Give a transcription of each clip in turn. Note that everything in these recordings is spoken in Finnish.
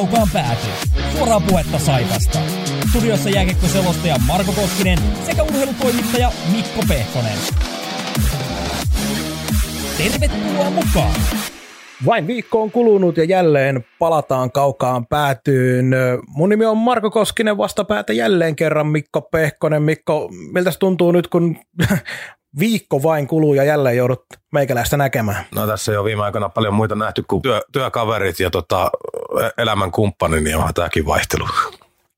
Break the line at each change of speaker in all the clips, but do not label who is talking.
kaukaan pääty. Suoraa puhetta Saivasta. Studiossa jääkiekkoselostaja Marko Koskinen sekä urheilutoimittaja Mikko Pehkonen. Tervetuloa mukaan!
Vain viikko on kulunut ja jälleen palataan kaukaan päätyyn. Mun nimi on Marko Koskinen, vastapäätä jälleen kerran Mikko Pehkonen. Mikko, miltä tuntuu nyt, kun viikko vain kuluu ja jälleen joudut meikäläistä näkemään?
No tässä jo viime aikoina paljon muita nähty kuin työ, työkaverit ja tota, elämän kumppani, niin onhan tämäkin vaihtelu.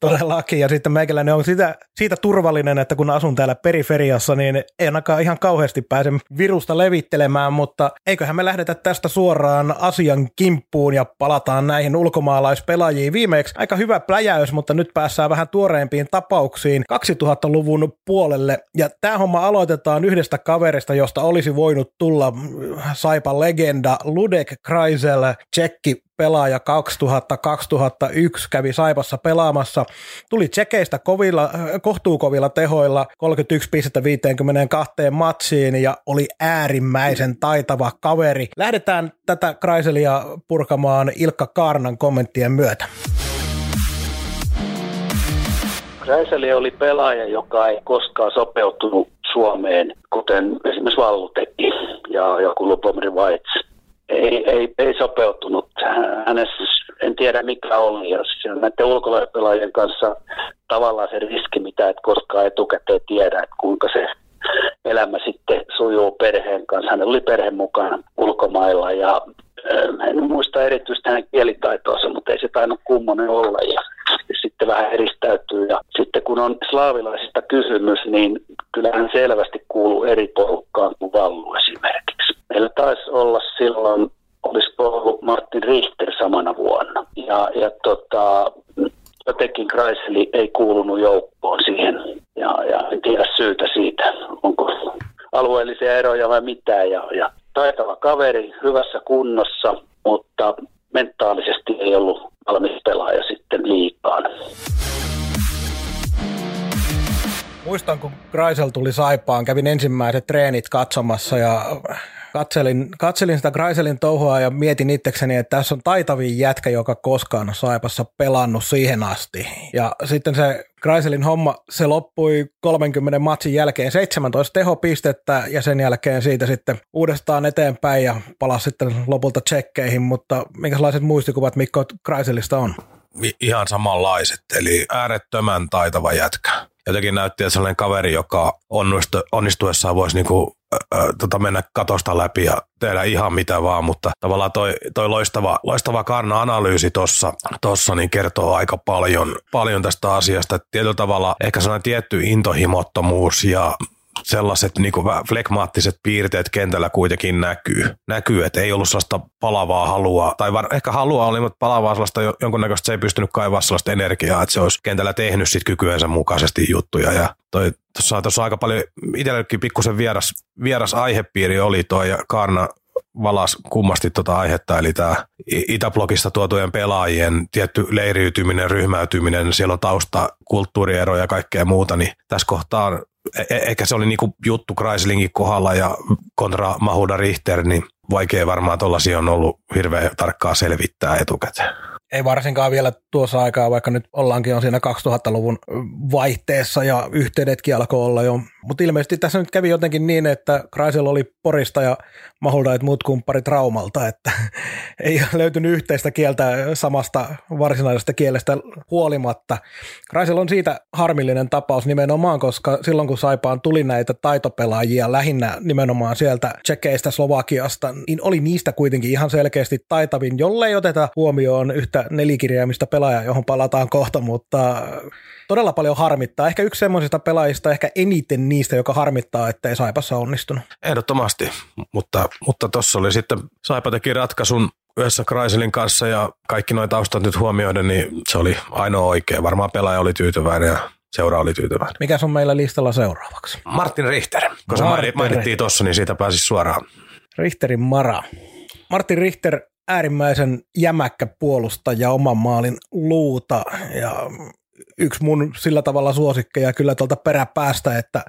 Todellakin, ja sitten meikäläinen on siitä, siitä turvallinen, että kun asun täällä periferiassa, niin ei ainakaan ihan kauheasti pääse virusta levittelemään, mutta eiköhän me lähdetä tästä suoraan asian kimppuun ja palataan näihin ulkomaalaispelaajiin. Viimeksi aika hyvä pläjäys, mutta nyt päässään vähän tuoreimpiin tapauksiin 2000-luvun puolelle, ja tämä homma aloitetaan yhdestä kaverista, josta olisi voinut tulla Saipan legenda Ludek Kreisel, tsekki pelaaja 2000-2001 kävi Saipassa pelaamassa. Tuli tsekeistä kovilla, kohtuukovilla tehoilla 31 pistettä 52 matsiin ja oli äärimmäisen taitava kaveri. Lähdetään tätä Kraiselia purkamaan Ilkka Kaarnan kommenttien myötä.
Kreiseli oli pelaaja, joka ei koskaan sopeutunut Suomeen, kuten esimerkiksi Vallu teki ja joku Lupomri Weitz ei, ei, ei sopeutunut. Hänessä en tiedä mikä oli. Siis näiden ulkolaispelaajien kanssa tavallaan se riski, mitä et koskaan etukäteen tiedä, että kuinka se elämä sitten sujuu perheen kanssa. Hän oli perhe mukana ulkomailla ja en muista erityisesti hänen kielitaitoonsa, mutta ei se tainnut kummonen olla ja sitten vähän eristäytyy. Ja sitten kun on slaavilaisista kysymys, niin kyllähän selvästi kuuluu eri porukkaan kuin Vallu esimerkiksi. Meillä taisi olla silloin, olisiko ollut Martin Richter samana vuonna. Ja, ja tota, jotenkin Kreiseli ei kuulunut joukkoon siihen. Ja, ja en tiedä syytä siitä, onko alueellisia eroja vai mitä. Ja, ja taitava kaveri, hyvässä kunnossa, mutta mentaalisesti ei ollut valmis pelaaja sitten liikaan.
Muistan, kun Kreisel tuli Saipaan, kävin ensimmäiset treenit katsomassa ja katselin, katselin sitä Kreiselin touhua ja mietin itsekseni, että tässä on taitavin jätkä, joka koskaan on Saipassa pelannut siihen asti. Ja sitten se Kreiselin homma, se loppui 30 matsin jälkeen 17 tehopistettä ja sen jälkeen siitä sitten uudestaan eteenpäin ja palasi sitten lopulta tsekkeihin, mutta minkälaiset muistikuvat Mikko Kreiselista on?
Ihan samanlaiset, eli äärettömän taitava jätkä. Jotenkin näytti, että sellainen kaveri, joka onnistuessaan voisi niinku tota, mennä katosta läpi ja tehdä ihan mitä vaan, mutta tavallaan toi, toi loistava, loistava karna-analyysi tuossa tossa, niin kertoo aika paljon, paljon tästä asiasta. Tietyllä tavalla ehkä sellainen tietty intohimottomuus ja sellaiset niin kuin flekmaattiset piirteet kentällä kuitenkin näkyy. Näkyy, että ei ollut sellaista palavaa halua, tai var, ehkä halua oli, mutta palavaa sellaista jonkunnäköistä, se ei pystynyt kaivaa sellaista energiaa, että se olisi kentällä tehnyt sit kykyensä mukaisesti juttuja. Ja toi, tuossa, tuossa aika paljon, itsellekin pikkusen vieras, vieras aihepiiri oli toi, ja Karna valas kummasti tuota aihetta, eli tämä Itäblogista tuotujen pelaajien tietty leiriytyminen, ryhmäytyminen, siellä on tausta, kulttuurieroja ja kaikkea muuta, niin tässä kohtaa ehkä se oli niinku juttu Chryslingin kohdalla ja kontra Mahuda Richter, niin vaikea varmaan tuollaisia on ollut hirveän tarkkaa selvittää etukäteen.
Ei varsinkaan vielä tuossa aikaa, vaikka nyt ollaankin on siinä 2000-luvun vaihteessa ja yhteydetkin alkoi olla jo. Mutta ilmeisesti tässä nyt kävi jotenkin niin, että Kreisel oli Porista ja Mahuldait muut kumpparit Raumalta, että ei löytynyt yhteistä kieltä samasta varsinaisesta kielestä huolimatta. Kreisel on siitä harmillinen tapaus nimenomaan, koska silloin kun Saipaan tuli näitä taitopelaajia lähinnä nimenomaan sieltä Tsekeistä, Slovakiasta, niin oli niistä kuitenkin ihan selkeästi taitavin, jollei oteta huomioon yhtä nelikirjaimista pelaajaa, johon palataan kohta, mutta todella paljon harmittaa. Ehkä yksi semmoisista pelaajista, ehkä eniten niistä, joka harmittaa, että ei Saipassa onnistunut.
Ehdottomasti, mutta mutta tuossa oli sitten, Saipa teki ratkaisun yhdessä Kraiselin kanssa ja kaikki noita taustat nyt huomioiden, niin se oli ainoa oikea. Varmaan pelaaja oli tyytyväinen ja seura oli tyytyväinen.
Mikä on meillä listalla seuraavaksi?
Martin Richter. Kun se mainittiin tuossa, niin siitä pääsi suoraan.
Richterin Mara. Martin Richter äärimmäisen jämäkkä puolustaja oman maalin luuta ja yksi mun sillä tavalla suosikkeja kyllä tuolta peräpäästä, että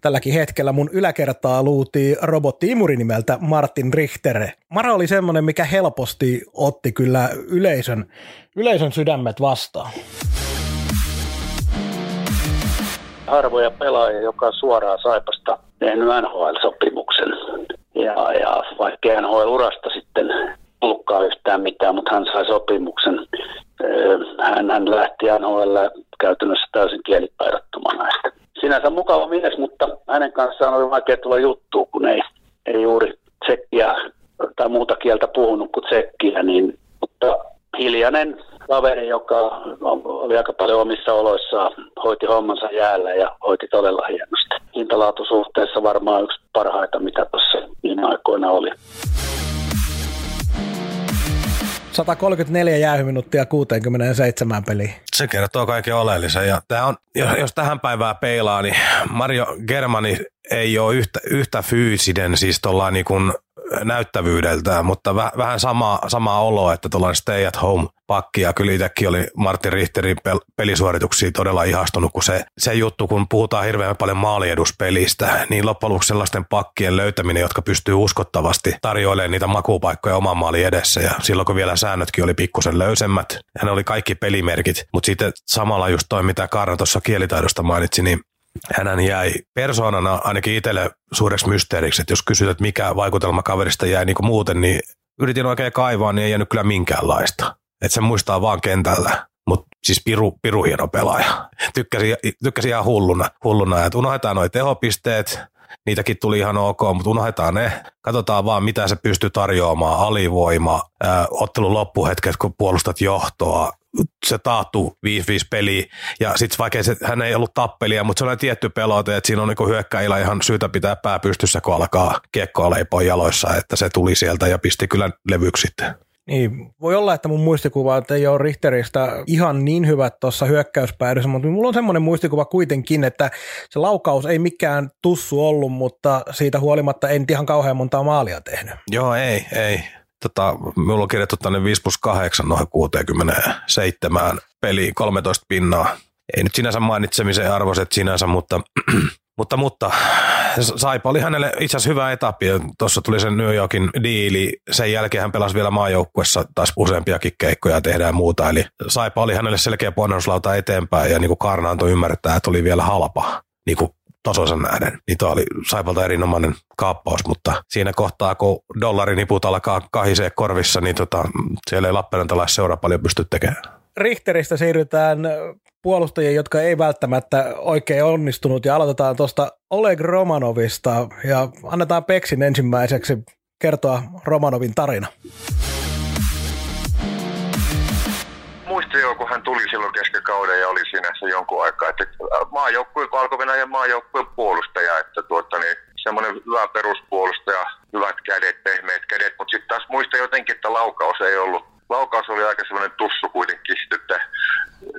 tälläkin hetkellä mun yläkertaa luutii robotti-imuri nimeltä Martin Richter. Mara oli semmoinen, mikä helposti otti kyllä yleisön, yleisön sydämet vastaan.
Harvoja pelaajia, joka suoraan Saipasta tehnyt NHL-sopimuksen. Ja, ja vaikka NHL-urasta sitten tullutkaan yhtään mitään, mutta hän sai sopimuksen. Hän, hän lähti NHL käytännössä täysin kielipaidottomana. Sinänsä mukava mies, mutta hänen kanssaan oli vaikea tulla juttuun, kun ei, ei juuri tsekkiä tai muuta kieltä puhunut kuin tsekkiä, niin, mutta hiljainen kaveri, joka oli aika paljon omissa oloissaan, hoiti hommansa jäällä ja hoiti todella hienosti. Hintalaatusuhteessa varmaan yksi parhaita, mitä tuossa viime aikoina oli.
134 jäähyminuuttia 67 peliä.
Se kertoo kaiken oleellisen. Ja tämä on, jos tähän päivään peilaa, niin Mario Germani ei ole yhtä, yhtä fyysinen, siis niin kuin näyttävyydeltään, mutta väh, vähän sama, sama olo, että tuollainen stay at home pakki ja kyllä itsekin oli Martin Richterin pel- pelisuorituksia todella ihastunut, kun se, se juttu, kun puhutaan hirveän paljon maalieduspelistä, niin loppujen lopuksi sellaisten pakkien löytäminen, jotka pystyy uskottavasti tarjoilemaan niitä makupaikkoja oman maalin edessä ja silloin kun vielä säännötkin oli pikkusen löysemmät, ja ne oli kaikki pelimerkit, mutta sitten samalla just toi, mitä Karna tuossa kielitaidosta mainitsi, niin hän jäi persoonana ainakin itselle suureksi mysteeriksi, että jos kysyt, että mikä vaikutelma kaverista jäi niin kuin muuten, niin yritin oikein kaivaa, niin ei jäänyt kyllä minkäänlaista. Että se muistaa vaan kentällä. Mutta siis piru, piru hieno pelaaja. Tykkäsin, tykkäsin ihan hulluna, hulluna että unohdetaan nuo tehopisteet, niitäkin tuli ihan ok, mutta unohdetaan ne. Katsotaan vaan, mitä se pystyy tarjoamaan, alivoima, ää, ottelun loppuhetket, kun puolustat johtoa, se taattu 5-5 peli, ja sitten vaikka se, hän ei ollut tappelia, mutta se on tietty pelote, että siinä on niinku hyökkäillä ihan syytä pitää pää pystyssä, kun alkaa kiekkoa leipoa jaloissa, että se tuli sieltä ja pisti kyllä levyksi sitten.
Niin, voi olla, että mun muistikuva ei ole Richteristä ihan niin hyvät tuossa hyökkäyspäädyssä, mutta mulla on semmoinen muistikuva kuitenkin, että se laukaus ei mikään tussu ollut, mutta siitä huolimatta en ihan kauhean montaa maalia tehnyt.
Joo, ei, ei tota, minulla on kirjattu tänne 5 plus 8 noin 67 peli 13 pinnaa. Ei nyt sinänsä mainitsemisen arvoiset sinänsä, mutta, mutta, mutta Saipa oli hänelle itse asiassa hyvä etappi. Tuossa tuli sen New Yorkin diili. Sen jälkeen hän pelasi vielä maajoukkuessa taas useampiakin keikkoja ja tehdään muuta. Eli Saipa oli hänelle selkeä ponnaruslauta eteenpäin ja niin kuin Karna antoi ymmärtää, että oli vielä halpa. Niin kuin tasonsa nähden. Niin oli Saipalta erinomainen kaappaus, mutta siinä kohtaa, kun dollariniput alkaa kahisee korvissa, niin tota, siellä ei Lappeenrantalais-seura paljon pysty tekemään.
Richteristä siirrytään puolustajia, jotka ei välttämättä oikein onnistunut ja aloitetaan tuosta Oleg Romanovista ja annetaan Peksin ensimmäiseksi kertoa Romanovin tarina.
Muistan jo, kun hän tuli silloin keskikauden ja oli siinä se jonkun aikaa, että maajoukkueen, Valko-Venäjän maajoukkueen puolustaja, että tuota, niin, semmoinen hyvä peruspuolustaja, hyvät kädet, pehmeät kädet, mutta sitten taas muistan jotenkin, että laukaus ei ollut, laukaus oli aika semmoinen tussu kuitenkin, että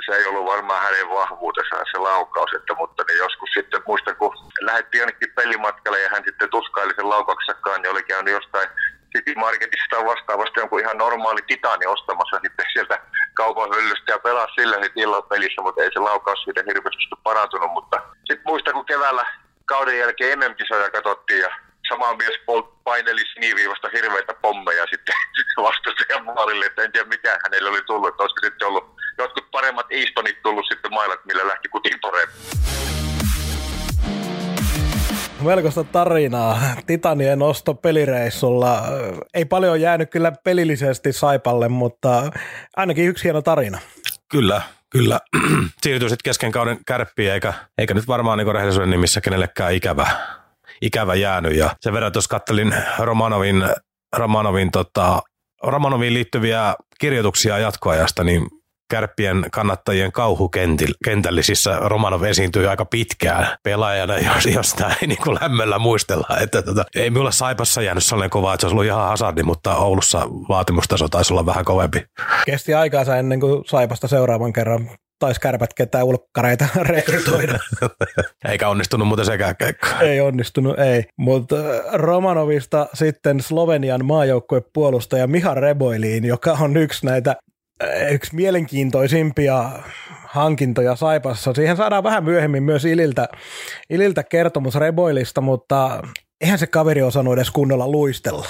se ei ollut varmaan hänen vahvuutensa se laukaus, että, mutta niin joskus sitten muistan, kun lähdettiin jonnekin pelimatkalle ja hän sitten tuskaili sen laukauksensakaan, niin oli käynyt jostain City Marketista tai vastaavasti jonkun ihan normaali titani ostamassa sitten sieltä kaupan hyllystä ja pelaa sillä sitten illan pelissä, mutta ei se laukaus siitä hirveästi parantunut. Mutta sitten muista, kun keväällä kauden jälkeen MM-kisoja katsottiin ja sama mies paineli siniviivasta hirveitä pommeja sitten vastustajan maalille, että en tiedä mikä hänelle oli tullut, että olisiko sitten ollut jotkut paremmat Eastonit tullut sitten mailat, millä lähti kutiin paremmin
melkoista tarinaa. Titanien nosto pelireissulla. Ei paljon jäänyt kyllä pelillisesti Saipalle, mutta ainakin yksi hieno tarina.
Kyllä, kyllä. Siirtyy sitten kesken kauden kärppiin, eikä, eikä nyt varmaan niin rehellisyyden nimissä kenellekään ikävä, ikävä jäänyt. Ja sen verran tuossa kattelin Romanovin, Romanovin, tota, Romanoviin liittyviä kirjoituksia jatkoajasta, niin kärppien kannattajien kauhukentällisissä Romanov esiintyi aika pitkään pelaajana, jos, jos tämä ei niin kuin lämmöllä muistella. Että tota, ei minulle Saipassa jäänyt sellainen kova, että se olisi ollut ihan hasardi, mutta Oulussa vaatimustaso taisi olla vähän kovempi.
Kesti aikaansa ennen kuin Saipasta seuraavan kerran taisi kärpät ketään ulkkareita rekrytoida.
Eikä onnistunut muuten sekään keikka.
Ei onnistunut, ei. Mutta äh, Romanovista sitten Slovenian maajoukkuepuolustaja Miha Reboiliin, joka on yksi näitä yksi mielenkiintoisimpia hankintoja Saipassa. Siihen saadaan vähän myöhemmin myös Ililtä, Ililtä kertomus Reboilista, mutta eihän se kaveri osannut edes kunnolla luistella.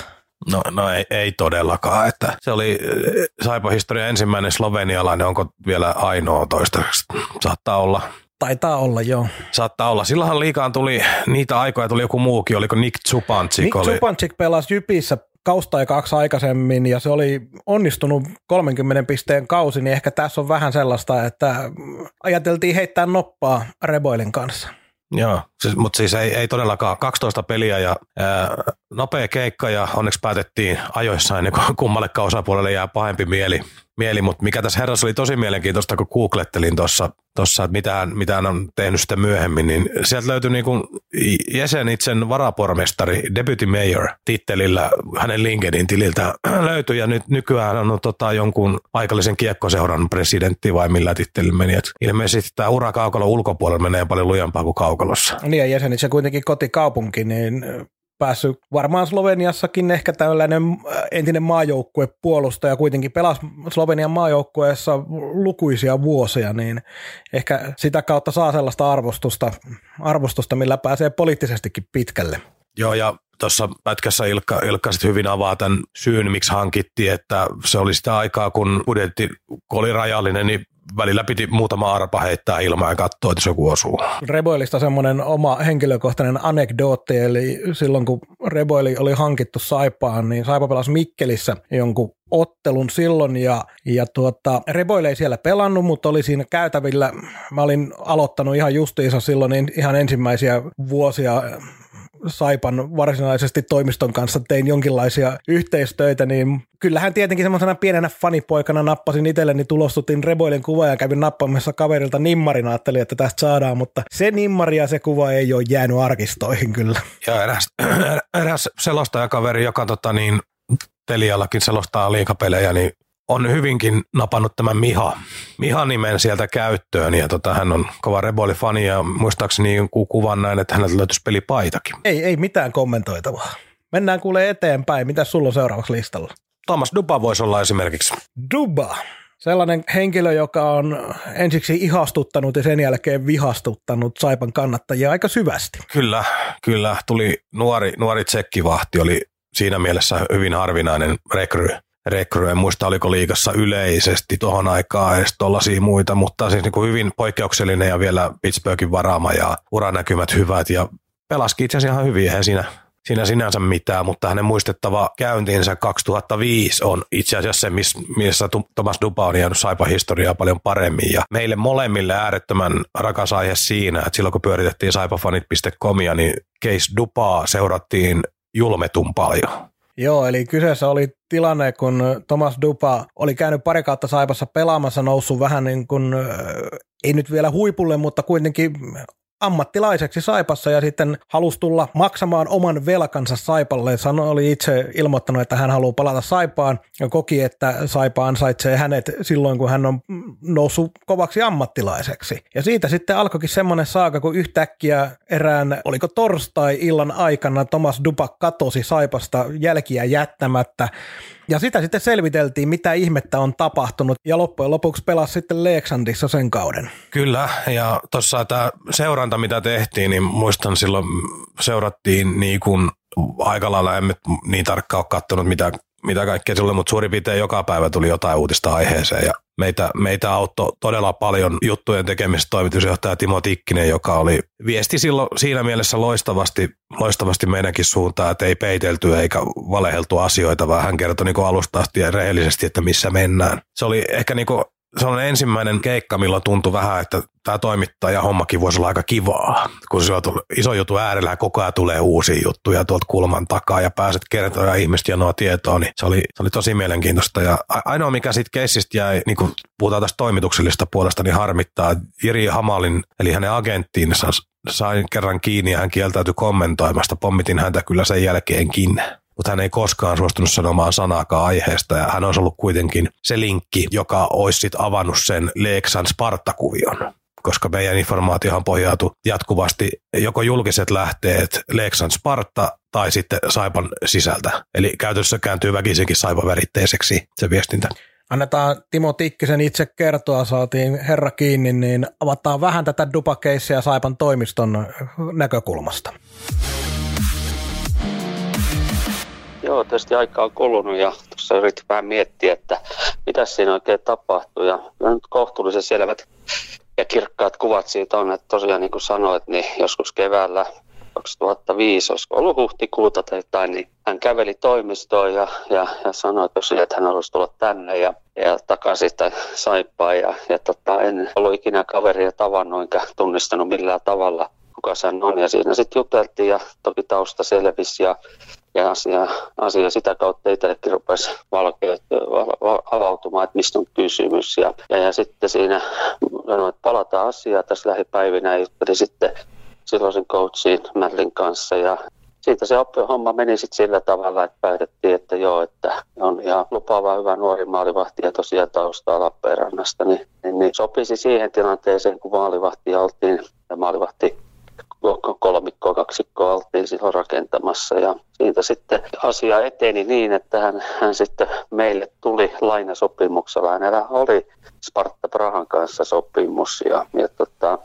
No, no ei, ei todellakaan. Että se oli eh, Saipa-historia ensimmäinen slovenialainen, onko vielä ainoa toistaiseksi? Saattaa olla.
Taitaa olla, joo.
Saattaa olla. Silloinhan liikaan tuli, niitä aikoja tuli joku muukin, oliko Nick Zupancik?
Nick
oli...
Zupancik pelasi Jypissä kausta ja kaksi aikaisemmin ja se oli onnistunut 30 pisteen kausi, niin ehkä tässä on vähän sellaista, että ajateltiin heittää noppaa Reboilin kanssa.
Joo, siis, mutta siis ei, ei todellakaan 12 peliä ja ää, nopea keikka ja onneksi päätettiin ajoissa ennen kuin kummallekaan osapuolelle jää pahempi mieli mieli, mutta mikä tässä herrassa oli tosi mielenkiintoista, kun googlettelin tuossa, tossa, että mitä hän, mitä hän on tehnyt sitten myöhemmin, niin sieltä löytyi niin kuin Jesenitsen varapormestari, deputy mayor tittelillä hänen LinkedIn tililtä löytyi ja nyt nykyään on tota, jonkun paikallisen kiekkoseuran presidentti vai millä tittelillä meni. Et ilmeisesti tämä ura kaukalon ulkopuolella menee paljon lujempaa kuin kaukalossa.
Niin ja Jesenitsen kuitenkin kotikaupunki, niin päässyt varmaan Sloveniassakin ehkä tällainen äh, entinen maajoukkuepuolustaja kuitenkin pelasi Slovenian maajoukkueessa lukuisia vuosia, niin ehkä sitä kautta saa sellaista arvostusta, arvostusta millä pääsee poliittisestikin pitkälle.
Joo, ja tuossa pätkässä Ilkka, Ilkka hyvin avaa tämän syyn, miksi hankittiin, että se oli sitä aikaa, kun budjetti oli rajallinen, niin välillä piti muutama arpa heittää ilmaan ja katsoa, että joku osuu.
Reboilista semmoinen oma henkilökohtainen anekdootti, eli silloin kun Reboili oli hankittu Saipaan, niin Saipa pelasi Mikkelissä jonkun ottelun silloin ja, ja tuota, Reboile ei siellä pelannut, mutta oli siinä käytävillä. Mä olin aloittanut ihan justiinsa silloin ihan ensimmäisiä vuosia Saipan varsinaisesti toimiston kanssa tein jonkinlaisia yhteistöitä, niin kyllähän tietenkin semmoisena pienenä fanipoikana nappasin itselleni, tulostutin Reboilen kuva ja kävin nappamassa kaverilta nimmarin, ajattelin, että tästä saadaan, mutta se nimmari ja se kuva ei ole jäänyt arkistoihin kyllä.
Ja eräs, eräs selostajakaveri, joka tota niin, Teliallakin selostaa liikapelejä, niin on hyvinkin napannut tämän Miha, Miha-nimen sieltä käyttöön ja tota, hän on kova Reboli-fani ja muistaakseni jonkun kuvan näin, että häneltä löytyisi pelipaitakin.
Ei, ei mitään kommentoitavaa. Mennään kuulee eteenpäin. Mitä sulla on seuraavaksi listalla?
Thomas Duba voisi olla esimerkiksi.
Duba. Sellainen henkilö, joka on ensiksi ihastuttanut ja sen jälkeen vihastuttanut Saipan kannattajia aika syvästi.
Kyllä, kyllä. Tuli nuori, nuori tsekkivahti, oli siinä mielessä hyvin harvinainen rekry rekry, en muista oliko liikassa yleisesti tuohon aikaan edes tuollaisia muita, mutta siis niin kuin hyvin poikkeuksellinen ja vielä Pittsburghin varaama ja uranäkymät hyvät ja pelaski itse asiassa ihan hyvin, eihän siinä, siinä sinänsä mitään, mutta hänen muistettava käyntinsä 2005 on itse asiassa se, missä Thomas Duba on jäänyt saipa historiaa paljon paremmin. Ja meille molemmille äärettömän rakas aihe siinä, että silloin kun pyöritettiin saipafanit.comia, niin Case Dupaa seurattiin julmetun paljon
Joo, eli kyseessä oli tilanne, kun Thomas Dupa oli käynyt pari kautta Saipassa pelaamassa, noussut vähän niin kuin, ei nyt vielä huipulle, mutta kuitenkin ammattilaiseksi Saipassa ja sitten halusi tulla maksamaan oman velkansa Saipalle. Sano oli itse ilmoittanut, että hän haluaa palata Saipaan ja koki, että Saipa ansaitsee hänet silloin, kun hän on noussut kovaksi ammattilaiseksi. Ja siitä sitten alkoikin semmoinen saaka, kun yhtäkkiä erään, oliko torstai-illan aikana Thomas Dupak katosi Saipasta jälkiä jättämättä ja sitä sitten selviteltiin, mitä ihmettä on tapahtunut, ja loppujen lopuksi pelasi sitten Leeksandissa sen kauden.
Kyllä, ja tuossa tämä seuranta, mitä tehtiin, niin muistan silloin seurattiin niin kuin aika lailla, emme niin tarkkaan ole katsonut, mitä, mitä kaikkea sulle, mutta suurin piirtein joka päivä tuli jotain uutista aiheeseen, ja meitä, meitä auttoi todella paljon juttujen tekemistä toimitusjohtaja Timo Tikkinen, joka oli viesti silloin siinä mielessä loistavasti, loistavasti meidänkin suuntaan, että ei peitelty eikä valeheltu asioita, vaan hän kertoi niin alusta asti ja rehellisesti, että missä mennään. Se oli ehkä niin se on ensimmäinen keikka, milloin tuntui vähän, että tämä toimittaja hommakin voisi olla aika kivaa. Kun se on iso juttu äärellä koko ajan tulee uusia juttuja tuolta kulman takaa ja pääset kertoa ja janoa tietoa, niin se oli, se oli tosi mielenkiintoista. Ja ainoa, mikä siitä keissistä jäi, niin kun puhutaan tästä toimituksellista puolesta, niin harmittaa, että Jiri Hamalin, eli hänen agenttiinsa, sain kerran kiinni ja hän kieltäytyi kommentoimasta. Pommitin häntä kyllä sen jälkeenkin mutta hän ei koskaan suostunut sanomaan sanaakaan aiheesta ja hän olisi ollut kuitenkin se linkki, joka olisi sit avannut sen Leeksan Spartakuvion koska meidän informaatiohan pohjautuu jatkuvasti joko julkiset lähteet Leeksan Sparta tai sitten Saipan sisältä. Eli käytössä kääntyy väkisinkin Saipan väritteiseksi se viestintä.
Annetaan Timo Tikkisen itse kertoa, saatiin herra kiinni, niin avataan vähän tätä dupakeissia Saipan toimiston näkökulmasta.
Joo, tietysti aika on kulunut ja tuossa yritin vähän miettiä, että mitä siinä oikein tapahtuu. Ja nyt kohtuullisen selvät ja kirkkaat kuvat siitä on, että tosiaan niin kuin sanoit, niin joskus keväällä 2005, olisiko ollut huhtikuuta tai jotain, niin hän käveli toimistoon ja, ja, ja sanoi tosiaan, että hän olisi tullut tänne ja, ja takaisin saippaan. Ja, ja tota, en ollut ikinä kaveria tavannut enkä tunnistanut millään tavalla kuka sen on. Ja siinä sitten juteltiin ja toki tausta selvisi ja, ja asia, asia sitä kautta itsellekin rupesi valkeut, avautumaan, että mistä on kysymys. Ja, ja, ja sitten siinä sanoin, että palataan asiaan tässä lähipäivinä ja sitten silloisen coachin Madlin kanssa ja siitä se homma meni sitten sillä tavalla, että päätettiin, että joo, että on ihan lupaava hyvä nuori maalivahti ja tosiaan taustaa Lappeenrannasta, niin, niin, niin sopisi siihen tilanteeseen, kun maalivahti oltiin, ja maalivahti kolmikkoa, kaksikkoa oltiin silloin rakentamassa ja siitä sitten asia eteni niin, että hän, hän sitten meille tuli lainasopimuksella. Hänellä oli Sparta Prahan kanssa sopimus ja, ja tota,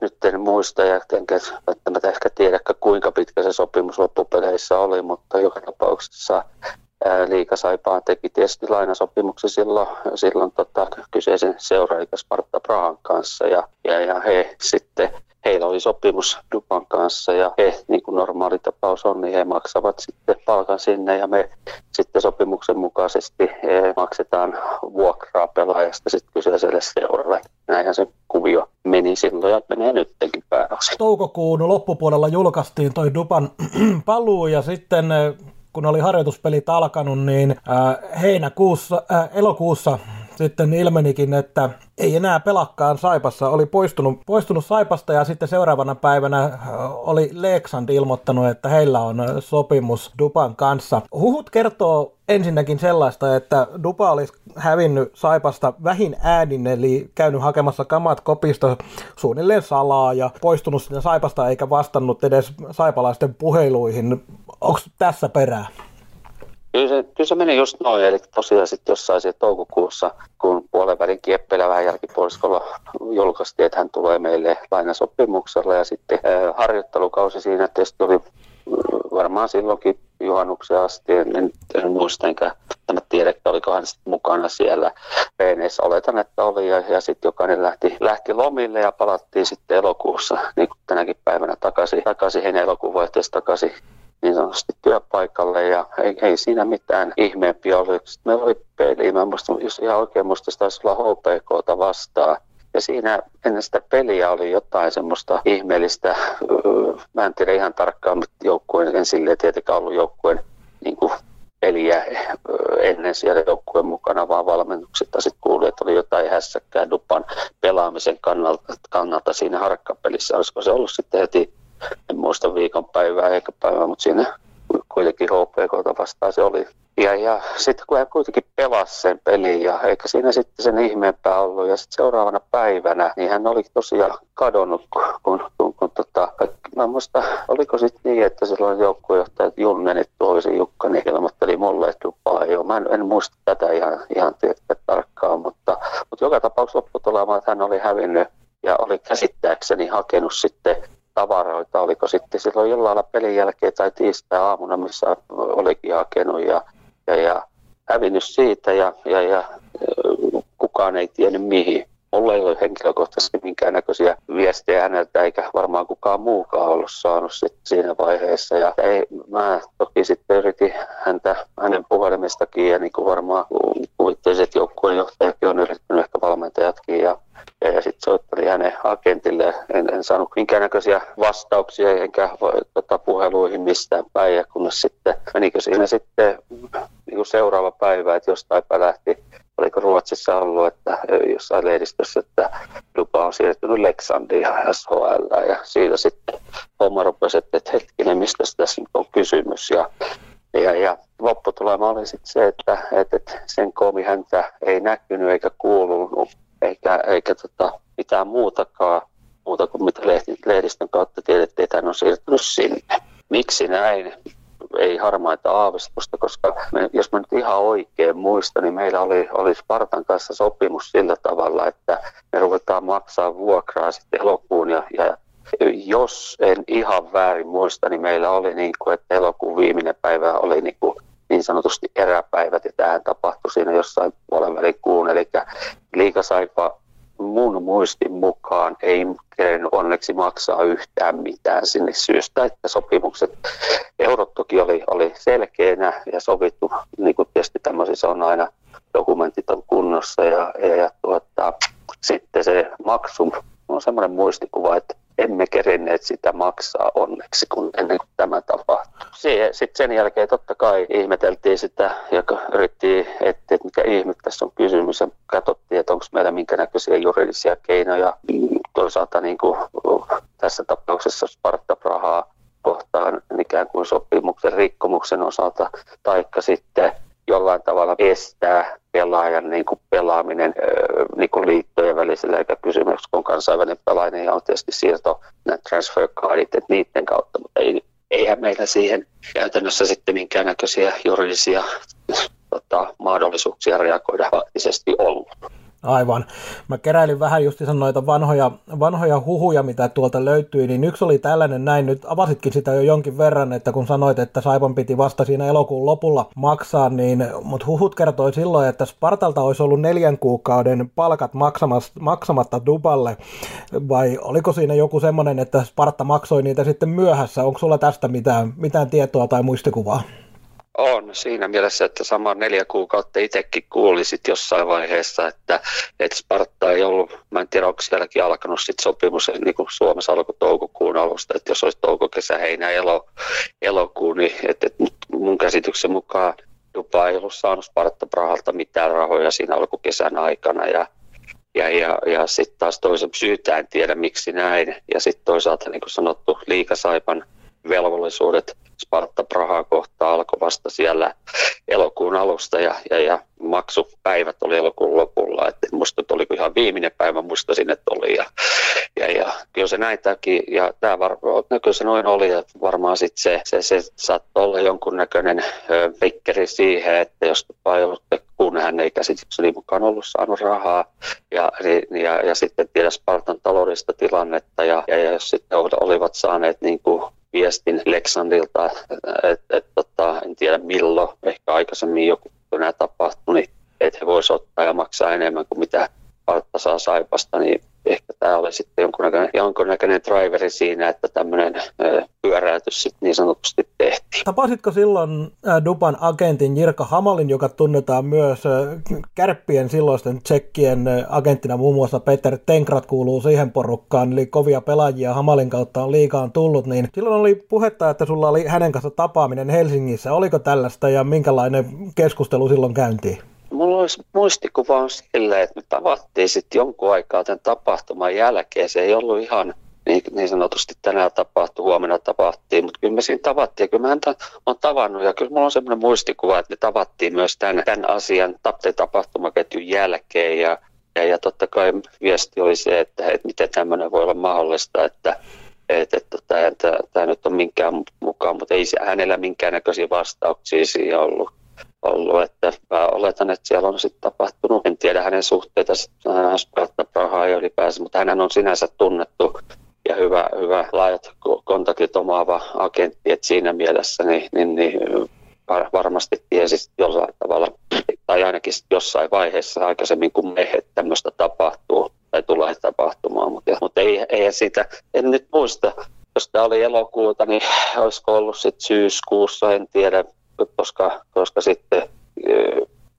nyt en muista ja enkä välttämättä ehkä tiedä, kuinka pitkä se sopimus loppupeleissä oli, mutta joka tapauksessa Liikasaipaan teki tietysti lainasopimuksen silloin, silloin tota, kyseisen seuraajan Sparta Prahan kanssa ja, ja, ja he sitten heillä oli sopimus Dupan kanssa ja he, niin kuin normaali tapaus on, niin he maksavat sitten palkan sinne ja me sitten sopimuksen mukaisesti maksetaan vuokraa pelaajasta sitten kyseiselle seuralle. Näinhän se kuvio meni silloin ja menee nytkin pääosin.
Toukokuun loppupuolella julkaistiin toi Dupan paluu ja sitten kun oli harjoituspelit alkanut, niin äh, heinäkuussa, äh, elokuussa sitten ilmenikin, että ei enää pelakkaan Saipassa, oli poistunut, poistunut Saipasta ja sitten seuraavana päivänä äh, oli Leksand ilmoittanut, että heillä on sopimus Dupan kanssa. Huhut kertoo ensinnäkin sellaista, että Dupa olisi hävinnyt Saipasta vähin äänin, eli käynyt hakemassa kamat kopista suunnilleen salaa ja poistunut sinne Saipasta eikä vastannut edes saipalaisten puheluihin. Onko tässä perää?
Kyllä se, kyllä se meni just noin, eli tosiaan sitten jossain siellä toukokuussa, kun puolen välin kieppeillä vähän jälkipuoliskolla julkaistiin, että hän tulee meille lainasopimuksella ja sitten äh, harjoittelukausi siinä tietysti oli varmaan silloinkin juhannuksen asti, en, en, en muista enkä tämä tiedä, että oliko hän sitten mukana siellä peeneissä. Oletan, että oli ja, ja sitten jokainen lähti, lähti lomille ja palattiin sitten elokuussa, niin kuin tänäkin päivänä takaisin, takaisin heidän elokuun takaisin niin sanotusti työpaikalle ja ei, ei siinä mitään ihmeempiä ole. Sitten meillä oli peli, mä muistan, jos ihan oikein muista, taisi olla HPKta vastaan. Ja siinä ennen sitä peliä oli jotain semmoista ihmeellistä, mä en tiedä ihan tarkkaan, mutta joukkueen, en silleen tietenkään ollut joukkueen niin peliä ennen siellä joukkueen mukana, vaan valmennuksesta sitten kuuli, että oli jotain hässäkkää Dupan pelaamisen kannalta, kannalta siinä harkkapelissä. Olisiko se ollut sitten heti en muista viikonpäivää eikä päivää, mutta siinä kuitenkin HPK vastaan se oli. Ja, ja sitten kun hän kuitenkin pelasi sen pelin ja eikä siinä sitten sen ihmeempää ollut. Ja sitten seuraavana päivänä, niin hän oli tosiaan kadonnut, kun, kun, kun, kun tota, mä muista, oliko sitten niin, että silloin joukkuejohtaja Junnen, toisen Jukka, niin ilmoitteli mulle, että lupaa ei ole. Mä en, en muista tätä ihan, ihan tietää tarkkaan, mutta, mutta joka tapauksessa lopputulema, että hän oli hävinnyt ja oli käsittääkseni hakenut sitten tavaroita, oliko sitten silloin illalla pelin jälkeen tai tiistai-aamuna, missä olikin hakenut ja, ja, ja hävinnyt siitä ja, ja, ja kukaan ei tiennyt mihin. Mulla ei ole henkilökohtaisesti minkäännäköisiä viestejä häneltä, eikä varmaan kukaan muukaan ollut saanut sit siinä vaiheessa. Ja ei, mä toki sitten yritin häntä, hänen puhelimestakin, ja niin kuin varmaan kuvittelisin, että joukkueen johtajakin on yrittänyt, ehkä valmentajatkin, ja ja, ja sitten soittelin hänen agentille. En, en saanut minkäännäköisiä vastauksia enkä tota, puheluihin mistään päin. Ja kunnes sitten, menikö siinä sitten niin kuin seuraava päivä, että jostain lähti, oliko Ruotsissa ollut, että jossain lehdistössä, että lupa on siirtynyt Leksandiin ja SHL. Ja siitä sitten homma rupesi, että hetkinen, mistä tässä nyt on kysymys. Ja ja, ja lopputulema oli sitten se, että, että, että sen koomi häntä ei näkynyt eikä kuulunut eikä, eikä tota, mitään muutakaan, muuta kuin mitä lehdistön kautta tiedettiin, että hän on siirtynyt sinne. Miksi näin? Ei harmaita aavistusta, koska me, jos mä nyt ihan oikein muistan, niin meillä oli, oli Spartan kanssa sopimus sillä tavalla, että me ruvetaan maksaa vuokraa sitten elokuun ja, ja jos en ihan väärin muista, niin meillä oli niin kuin, että elokuun viimeinen päivä oli niin, kuin niin sanotusti eräpäivät, ja tähän tapahtui siinä jossain puolen välin kuun, eli liikasaipa mun muistin mukaan ei kerennyt onneksi maksaa yhtään mitään sinne syystä, että sopimukset, eurot toki oli, oli selkeänä ja sovittu, niin kuin tietysti tämmöisissä on aina dokumentit on kunnossa ja, ja, ja tuota, sitten se maksu on semmoinen muistikuva, että emme kerenneet sitä maksaa onneksi, kun ennen kuin tämä tapahtui. Sitten sen jälkeen totta kai ihmeteltiin sitä ja yritettiin etsiä, että mikä ihme tässä on kysymys ja katsottiin, että onko meillä minkä näköisiä juridisia keinoja. Toisaalta niin kuin tässä tapauksessa Sparta Prahaa kohtaan ikään kuin sopimuksen rikkomuksen osalta, taikka sitten jollain tavalla estää pelaajan niin kuin pelaaminen niin kuin liittojen välisellä, eikä kysymys, kun kansainvälinen pelaaja, ja on tietysti siirto, nämä transfer cardit, että niiden kautta, mutta ei, eihän meillä siihen käytännössä sitten minkäännäköisiä juridisia tota, mahdollisuuksia reagoida faktisesti ollut.
Aivan. Mä keräilin vähän just noita vanhoja, vanhoja huhuja, mitä tuolta löytyi, niin yksi oli tällainen näin, nyt avasitkin sitä jo jonkin verran, että kun sanoit, että Saipan piti vasta siinä elokuun lopulla maksaa, niin, mutta huhut kertoi silloin, että Spartalta olisi ollut neljän kuukauden palkat maksamatta Duballe, vai oliko siinä joku semmoinen, että Sparta maksoi niitä sitten myöhässä? Onko sulla tästä mitään, mitään tietoa tai muistikuvaa?
On siinä mielessä, että sama neljä kuukautta itsekin kuulisit jossain vaiheessa, että, että Sparta ei ollut, mä en tiedä onko sielläkin alkanut sit sopimus, niin kuin Suomessa alkoi toukokuun alusta, että jos olisi touko, kesä, heinä, elo, elokuun, niin että, että mun käsityksen mukaan Duba ei ollut saanut Sparta Prahalta mitään rahoja siinä alkukesän aikana ja ja, ja, ja sitten taas toisen syytä en tiedä miksi näin. Ja sitten toisaalta niin kuin sanottu liikasaipan velvollisuudet Sparta Prahaa kohtaa alkoi vasta siellä elokuun alusta ja, ja, ja maksupäivät oli elokuun lopulla. Et musta että oliko ihan viimeinen päivä, muistasin, että oli. Ja, ja, ja kyllä se näitäkin, ja tämä var, kyllä se noin oli, että varmaan sitten se, se, se saattoi olla jonkunnäköinen pikkeri siihen, että jos ollut kun hän ei käsitykseni mukaan ollut saanut rahaa ja, ja, ja sitten tiedä Spartan taloudellista tilannetta ja, ja, ja jos sitten olivat saaneet niin kuin viestin Leksandilta, että et, tota, en tiedä milloin, ehkä aikaisemmin joku nämä tapahtui, niin että he voisivat ottaa ja maksaa enemmän kuin mitä Sparta saa Saipasta, niin ehkä tämä oli sitten jonkunnäköinen, jonkunnäköinen driveri siinä, että tämmöinen pyöräytys sitten niin sanotusti tehtiin.
Tapasitko silloin Duban agentin Jirka Hamalin, joka tunnetaan myös kärppien silloisten tsekkien agenttina, muun muassa Peter Tenkrat kuuluu siihen porukkaan, eli kovia pelaajia Hamalin kautta on liikaan tullut, niin silloin oli puhetta, että sulla oli hänen kanssa tapaaminen Helsingissä. Oliko tällaista ja minkälainen keskustelu silloin käyntiin?
Mulla olisi muistikuva on silleen, että me tavattiin sitten jonkun aikaa tämän tapahtuman jälkeen. Se ei ollut ihan niin, niin sanotusti tänään tapahtui, huomenna tapahtui, mutta kyllä me siinä tavattiin. Kyllä mä häntä on tavannut ja kyllä mulla on semmoinen muistikuva, että me tavattiin myös tämän, tämän asian tapahtumaketjun jälkeen. Ja, ja, ja totta kai viesti oli se, että, että miten tämmöinen voi olla mahdollista, että että, että tämä, tämä nyt on minkään mukaan, mutta ei hänellä minkäännäköisiä vastauksia siihen ollut ollut, että mä oletan, että siellä on sitten tapahtunut, en tiedä hänen suhteita Sparta Prahaa ja ylipäänsä, mutta hän on sinänsä tunnettu ja hyvä, hyvä laajat kontaktit omaava agentti, että siinä mielessä niin, niin, niin varmasti tiesi jollain tavalla, tai ainakin jossain vaiheessa aikaisemmin kuin me, että tämmöistä tapahtuu tai tulee tapahtumaan, mutta, mutta ei, ei siitä, en nyt muista, jos tämä oli elokuuta, niin olisiko ollut sitten syyskuussa, en tiedä, koska, koska sitten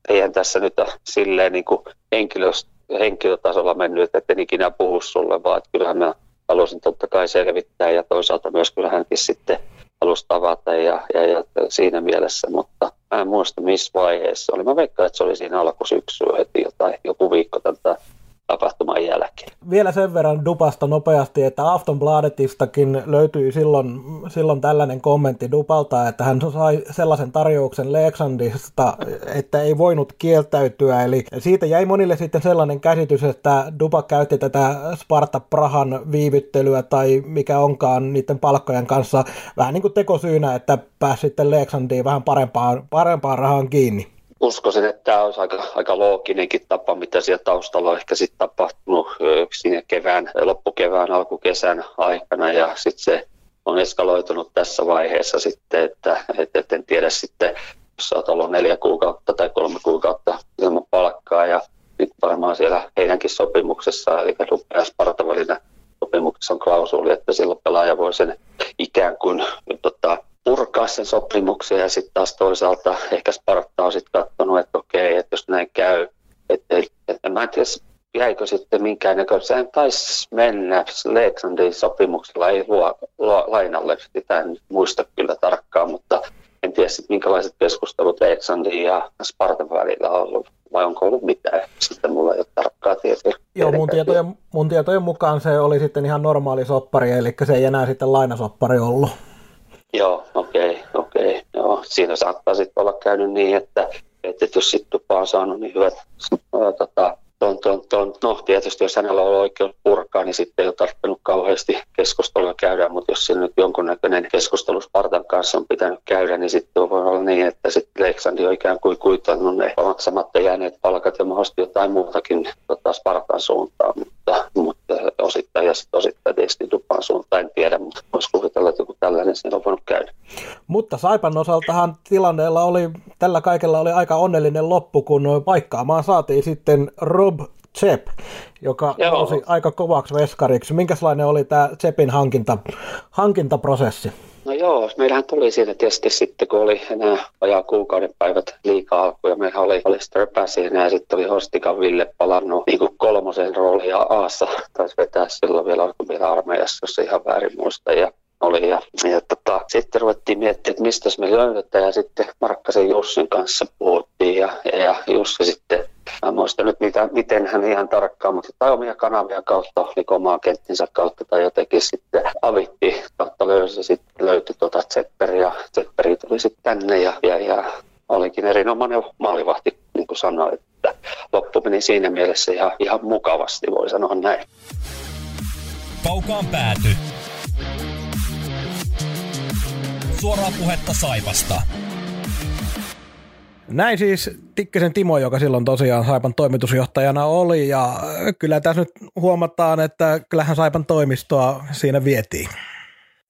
eihän tässä nyt silleen niin kuin henkilötasolla mennyt, että en ikinä puhu sulle, vaan että kyllähän mä halusin totta kai selvittää ja toisaalta myös kyllä hänkin sitten halusi tavata ja, ja, ja siinä mielessä, mutta mä en muista missä vaiheessa oli. Mä veikkaan, että se oli siinä alkusyksyä heti jotain, joku viikko tätä tapahtuman jälkeen.
Vielä sen verran Dupasta nopeasti, että Aftonbladetistakin löytyi silloin, silloin tällainen kommentti Dupalta, että hän sai sellaisen tarjouksen Leksandista, että ei voinut kieltäytyä. Eli siitä jäi monille sitten sellainen käsitys, että Dupa käytti tätä Sparta Prahan viivyttelyä tai mikä onkaan niiden palkkojen kanssa vähän niin kuin tekosyynä, että pääsi sitten Leksandiin vähän parempaan, parempaan rahaan kiinni
uskoisin, että tämä olisi aika, aika looginenkin tapa, mitä siellä taustalla on ehkä sitten tapahtunut siinä kevään, loppukevään, alkukesän aikana. Ja sitten se on eskaloitunut tässä vaiheessa sitten, että, että, että en tiedä sitten, jos olet ollut neljä kuukautta tai kolme kuukautta ilman palkkaa. Ja nyt varmaan siellä heidänkin sopimuksessa, eli Ruppea Sparta sopimuksessa on klausuli, että silloin pelaaja voi sen ikään kuin tota, purkaa sen sopimuksen ja sitten taas toisaalta ehkä Sparta on sitten katsonut, että okei, että jos näin käy, että, että mä en tiedä, jäikö sitten minkäännäköinen, sehän taisi mennä Leksandin sopimuksella, ei luo, luo, lainalle, sitä en muista kyllä tarkkaan, mutta en tiedä sitten minkälaiset keskustelut Leksandin ja Spartan välillä on ollut, vai onko ollut mitään, sitten mulla ei ole tarkkaa tietoa.
Joo, mun tietojen, mun tietojen mukaan se oli sitten ihan normaali soppari, eli se ei enää sitten lainasoppari ollut.
Joo, okei, okay, okei. Okay, joo. Siinä saattaa sitten olla käynyt niin, että, että jos sitten tupa on saanut niin hyvät ää, tota, ton, ton, ton, no tietysti jos hänellä on oikeus purkaa, niin sitten ei ole tarvinnut kauheasti keskustelua käydä, mutta jos siinä nyt jonkunnäköinen keskustelu Spartan kanssa on pitänyt käydä, niin sitten voi olla niin, että sitten Leksandi on ikään kuin kuitannut ne maksamatta jääneet palkat ja mahdollisesti jotain muutakin tota Spartan suuntaan, mutta, mutta osittain ja sitten osittain tietysti Dupan suuntaan, en tiedä, mutta voisi kuvitella, että joku tällainen siinä on voinut käydä.
Mutta Saipan osaltahan tilanteella oli, tällä kaikella oli aika onnellinen loppu, kun paikkaamaan saatiin sitten Rob Chep, joka Joo. nousi aika kovaksi veskariksi. Minkälainen oli tämä Chepin hankinta, hankintaprosessi?
No joo, meillähän tuli siinä tietysti sitten, kun oli enää vajaa kuukauden päivät liikaa alku, ja meillä oli, oli Störpä siinä, ja sitten oli Hostikan Ville palannut niin kuin kolmosen roolia Aassa, taisi vetää silloin vielä, kun vielä armeijassa, jos ihan väärin muista, ja oli. Ja, ja tota, sitten ruvettiin miettimään, että mistä me löydetään ja sitten Markkasen Jussin kanssa puhuttiin ja, ja Jussi sitten, mä muistan nyt mitä, miten hän ihan tarkkaan, mutta tai omia kanavia kautta, niin omaa kenttinsä kautta tai jotenkin sitten avitti kautta löysi sitten löytyi tuota Zepperi ja Zepperi tuli sitten tänne ja, ja, ja olikin erinomainen maalivahti, niin kuin sanoin, että loppu meni siinä mielessä ihan, ihan mukavasti, voi sanoa näin.
Kaukaan pääty suoraa puhetta Saipasta.
Näin siis Tikkisen Timo, joka silloin tosiaan Saipan toimitusjohtajana oli, ja kyllä tässä nyt huomataan, että kyllähän Saipan toimistoa siinä vietiin.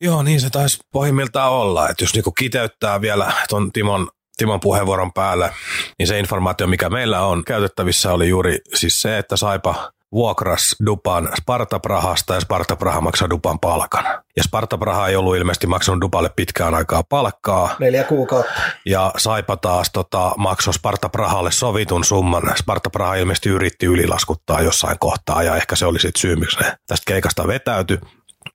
Joo, niin se taisi pohjimmiltaan olla, että jos niinku kiteyttää vielä tuon Timon Timon puheenvuoron päälle, niin se informaatio, mikä meillä on käytettävissä, oli juuri siis se, että Saipa vuokras Dupan Sparta Prahasta ja Sparta Praha maksaa Dupan palkan. Ja Sparta Praha ei ollut ilmeisesti maksanut Dupalle pitkään aikaa palkkaa.
Neljä kuukautta.
Ja Saipa taas tota, maksoi Sparta Prahalle sovitun summan. Sparta Praha ilmeisesti yritti ylilaskuttaa jossain kohtaa ja ehkä se oli sitten syy, miksi ne tästä keikasta vetäytyi.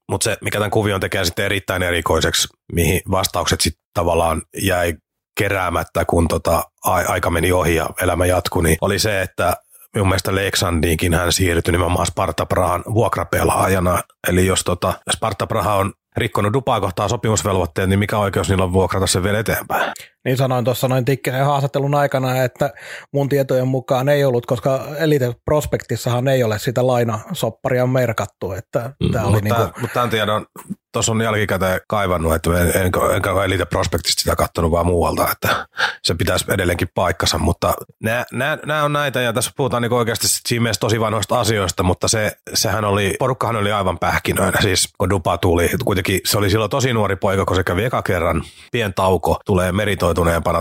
Mutta se, mikä tämän kuvion tekee sitten erittäin erikoiseksi, mihin vastaukset sitten tavallaan jäi keräämättä, kun tota, aika meni ohi ja elämä jatkui, niin oli se, että minun mielestä Leksandiinkin hän siirtyi nimenomaan Sparta Prahan vuokrapelaajana. Eli jos tota, Sparta Praha on rikkonut Dupaa kohtaa sopimusvelvoitteet, niin mikä oikeus niillä on vuokrata se vielä eteenpäin?
Niin sanoin tuossa noin Tikkisen haastattelun aikana, että mun tietojen mukaan ei ollut, koska Elite Prospektissahan ei ole sitä lainasopparia merkattu. Että mm,
tämä
oli
mutta, niinku... mutta tämän tiedon tuossa on jälkikäteen kaivannut, että en, enkä, enkä Elite Prospektista sitä katsonut vaan muualta, että se pitäisi edelleenkin paikkansa, mutta nämä, nämä, nämä on näitä ja tässä puhutaan niin oikeasti siinä mielessä tosi vanhoista asioista, mutta se, sehän oli, porukkahan oli aivan pähkinöinä, siis kun Dupa tuli, kuitenkin se oli silloin tosi nuori poika, kun se kävi eka kerran, pien tauko, tulee meritoituneempana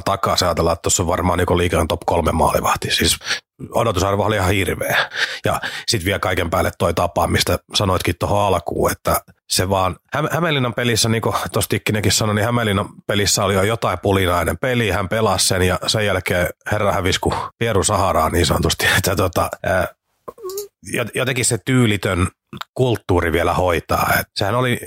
takaa, se ajatellaan, että tuossa on varmaan niin liikan top kolme maalivahti, siis odotusarvo oli ihan hirveä. Ja sitten vielä kaiken päälle toi tapa, mistä sanoitkin tuohon alkuun, että se vaan, Hä- Hämeenlinnan pelissä, niin kuin tuossa Tikkinenkin sanoi, niin Hämeenlinnan pelissä oli jo jotain pulinainen peli, hän pelasi sen ja sen jälkeen herra hävisi kuin Pieru Saharaan niin sanotusti, että tota, ää, jotenkin se tyylitön kulttuuri vielä hoitaa. Et sehän oli,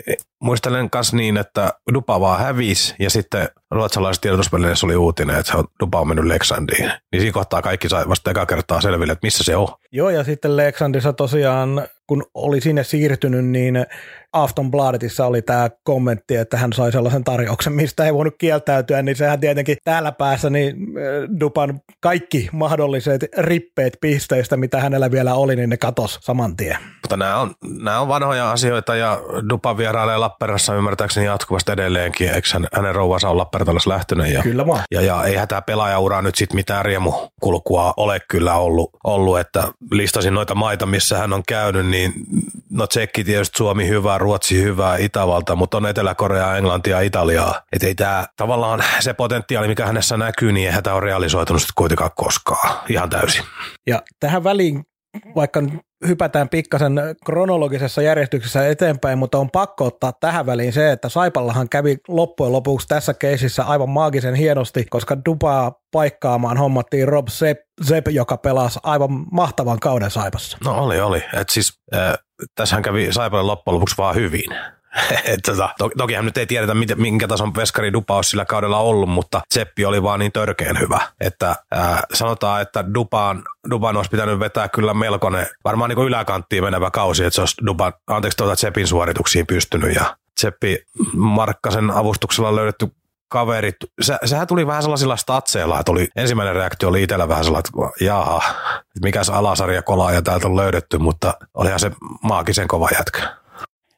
muistelen myös niin, että Dupa vaan hävisi ja sitten ruotsalaiset tiedotusvälineissä oli uutinen, että Dupa on mennyt Leksandiin. Niin siinä kohtaa kaikki sai vasta eka kertaa selville, että missä se on.
Joo, ja sitten Leksandissa tosiaan, kun oli sinne siirtynyt, niin Aftonbladetissa oli tämä kommentti, että hän sai sellaisen tarjouksen, mistä ei voinut kieltäytyä, niin sehän tietenkin täällä päässä niin äh, Dupan kaikki mahdolliset rippeet pisteistä, mitä hänellä vielä oli, niin ne katos saman tien.
Mutta nämä on, nämä on vanhoja asioita ja Dupan vierailee Lappeenrannassa ymmärtääkseni jatkuvasti edelleenkin. Eikö hän, hänen rouvansa on Lappeenrannassa lähtenyt? Ja,
Kyllä vaan.
Ja, ja eihän tämä pelaajaura nyt sitten mitään riemukulkua ole kyllä ollut, ollut, että listasin noita maita, missä hän on käynyt, niin no Tsekki tietysti Suomi hyvä, Ruotsi hyvä, Itävalta, mutta on Etelä-Korea, Englantia, Italiaa. Että ei tämä tavallaan se potentiaali, mikä hänessä näkyy, niin eihän tämä ole realisoitunut sitten kuitenkaan koskaan ihan täysin.
Ja tähän väliin, vaikka hypätään pikkasen kronologisessa järjestyksessä eteenpäin, mutta on pakko ottaa tähän väliin se, että Saipallahan kävi loppujen lopuksi tässä keisissä aivan maagisen hienosti, koska Dupaa paikkaamaan hommattiin Rob Sepp, Sepp joka pelasi aivan mahtavan kauden Saipassa.
No oli, oli. Et siis, äh, tässähän kävi Saipalle loppujen lopuksi vaan hyvin. tota, to, tokihan nyt ei tiedetä, mitä, minkä tason veskari Dupa olisi sillä kaudella ollut, mutta Seppi oli vaan niin törkeen hyvä, että ää, sanotaan, että Dupaan, Dupan olisi pitänyt vetää kyllä melkoinen, varmaan niin yläkanttiin menevä kausi, että se olisi Dupan, anteeksi, tuota Seppin suorituksiin pystynyt ja Seppi Markkasen avustuksella löydetty kaverit, se, sehän tuli vähän sellaisilla statseilla, että oli, ensimmäinen reaktio oli itsellä vähän sellainen, että jaha, mikäs alasarja kolaa ja täältä on löydetty, mutta olihan se maagisen kova jätkä.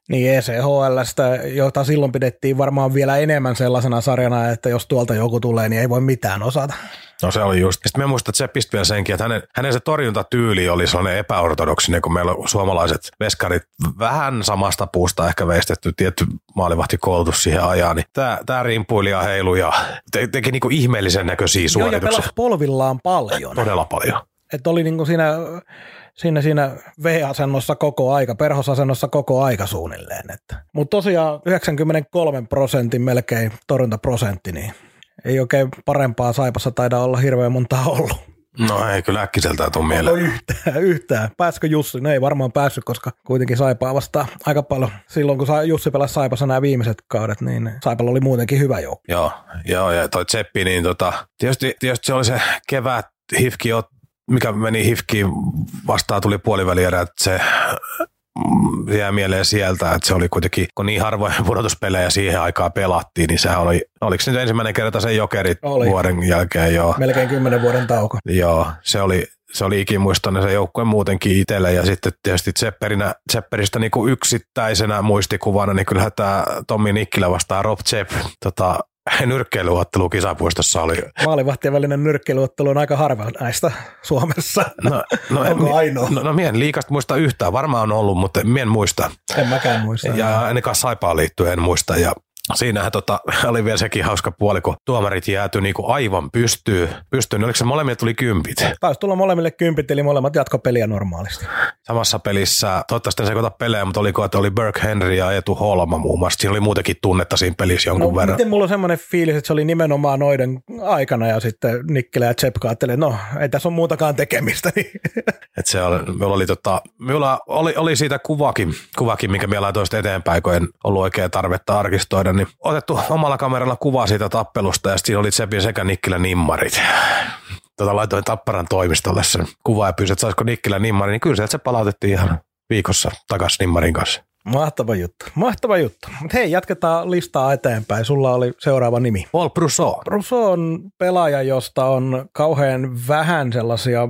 Niin ECHLstä, jota silloin pidettiin varmaan vielä enemmän sellaisena sarjana, että jos tuolta joku tulee, niin ei voi mitään osata.
No se oli just. Sitten mä muistan, että se pisti vielä senkin, että hänen, hänen se torjuntatyyli oli sellainen epäortodoksinen, kun meillä on suomalaiset veskarit vähän samasta puusta ehkä veistetty tietty maalivahtikoulutus siihen ajaan. Niin tämä, tämä rimpuili ja heilu ja te, teki niinku ihmeellisen näköisiä suorituksia.
Joo, ja polvillaan paljon.
Todella paljon.
Että oli niinku siinä siinä, siinä V-asennossa koko aika, perhosasennossa koko aika suunnilleen. Mutta tosiaan 93 prosentin melkein torjuntaprosentti, niin ei oikein parempaa Saipassa taida olla hirveän montaa ollut.
No ei kyllä äkkiseltään tuu mieleen.
No yhtään, yhtään. Pääskö Jussi? No ei varmaan päässyt, koska kuitenkin Saipaa vastaa aika paljon. Silloin kun Jussi pelasi Saipassa nämä viimeiset kaudet, niin Saipalla oli muutenkin hyvä joukko.
Joo, joo ja toi Tseppi, niin tota, tietysti, tietysti se oli se kevät Hifki mikä meni Hifkiin vastaan tuli puolivälierä, että se jää mieleen sieltä, että se oli kuitenkin, kun niin harvoin pudotuspelejä siihen aikaan pelattiin, niin se oli, oliko se nyt ensimmäinen kerta sen jokerit oli. vuoden jälkeen, joo.
Melkein kymmenen vuoden tauko.
Joo, se oli, se oli ikimuistoinen se joukkue muutenkin itselle ja sitten tietysti Zepperinä, Zepperistä niin kuin yksittäisenä muistikuvana, niin kyllähän tämä Tommi Nikkilä vastaa Rob Zepp tota, nyrkkeilyottelu kisapuistossa oli.
Maalivahtien välinen nyrkkeilyottelu on aika harva näistä Suomessa. No,
no, Onko en, ainoa? No, no mien liikasta muista yhtään. Varmaan on ollut, mutta mien muista.
En mäkään muista.
Ja ainakaan Saipaan liittyen en muista. Ja Siinähän tota, oli vielä sekin hauska puoli, kun tuomarit jääty niinku aivan pystyy. pystyy. Niin oliko se molemmille tuli kympit?
Taisi tulla molemmille kympit, eli molemmat jatkopeliä normaalisti.
Samassa pelissä, toivottavasti en sekoita pelejä, mutta oliko, että oli Burke Henry ja Etu Holma muun muassa. Siinä oli muutenkin tunnetta siinä pelissä jonkun
no,
verran.
Miten mulla on semmoinen fiilis, että se oli nimenomaan noiden aikana ja sitten Nikkelä ja Tsepka ajatteli, no ei tässä ole muutakaan tekemistä. Niin.
Et se oli, minulla oli, tota, minulla oli, oli siitä kuvakin, kuvakin, mikä meillä laitoin eteenpäin, kun en ollut oikein tarvetta arkistoida niin otettu omalla kameralla kuva siitä tappelusta ja siinä oli Tsepin sekä Nikkilä nimmarit. Tota, laitoin Tapparan toimistolle sen kuva ja pyysin, että saisiko Nikkilä nimmari, niin kyllä se palautettiin ihan viikossa takaisin nimmarin kanssa.
Mahtava juttu, mahtava juttu. Mutta hei, jatketaan listaa eteenpäin. Sulla oli seuraava nimi.
Paul Brousseau.
Brousseau on pelaaja, josta on kauhean vähän sellaisia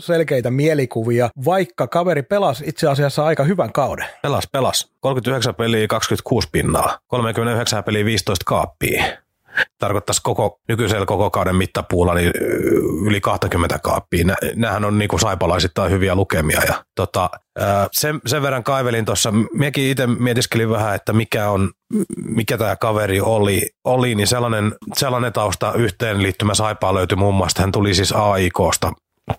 selkeitä mielikuvia, vaikka kaveri pelasi itse asiassa aika hyvän kauden.
Pelas, pelas. 39 peliä, 26 pinnaa. 39 peliä, 15 kaappia. Tarkoittaisi koko, nykyisellä koko kauden mittapuulla niin yli 20 kaappia. Nämähän on niin kuin saipalaisittain hyviä lukemia. Ja, tota, sen, sen, verran kaivelin tuossa, minäkin itse mietiskelin vähän, että mikä on mikä tämä kaveri oli, oli, niin sellainen, sellainen tausta yhteenliittymä saipaa löytyi muun muassa. Hän tuli siis AIKsta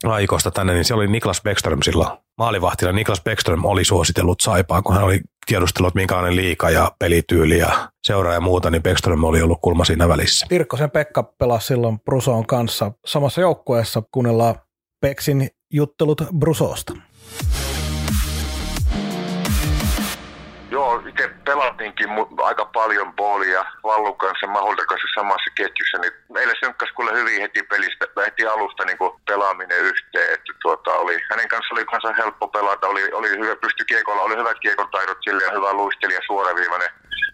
Aikosta tänne, niin se oli Niklas Beckström silloin maalivahtina. Niklas Beckström oli suositellut Saipaan, kun hän oli tiedustellut minkälainen liika ja pelityyli ja seuraa ja muuta, niin Beckström oli ollut kulma siinä välissä.
Pirkkosen Pekka pelasi silloin Brusoon kanssa samassa joukkueessa, kuunnellaan Peksin juttelut Brusosta.
Itse pelattiinkin aika paljon Boolia Vallun kanssa, Mahulta kanssa samassa ketjussa, niin meille synkkäsi kyllä hyvin heti pelistä, heti alusta niin kuin pelaaminen yhteen, että tuota, oli, hänen kanssa oli kanssa helppo pelata, oli, oli hyvä, pysty kiekolla, oli hyvät kiekon taidot sille ja hyvä luistelija, suoraviivainen,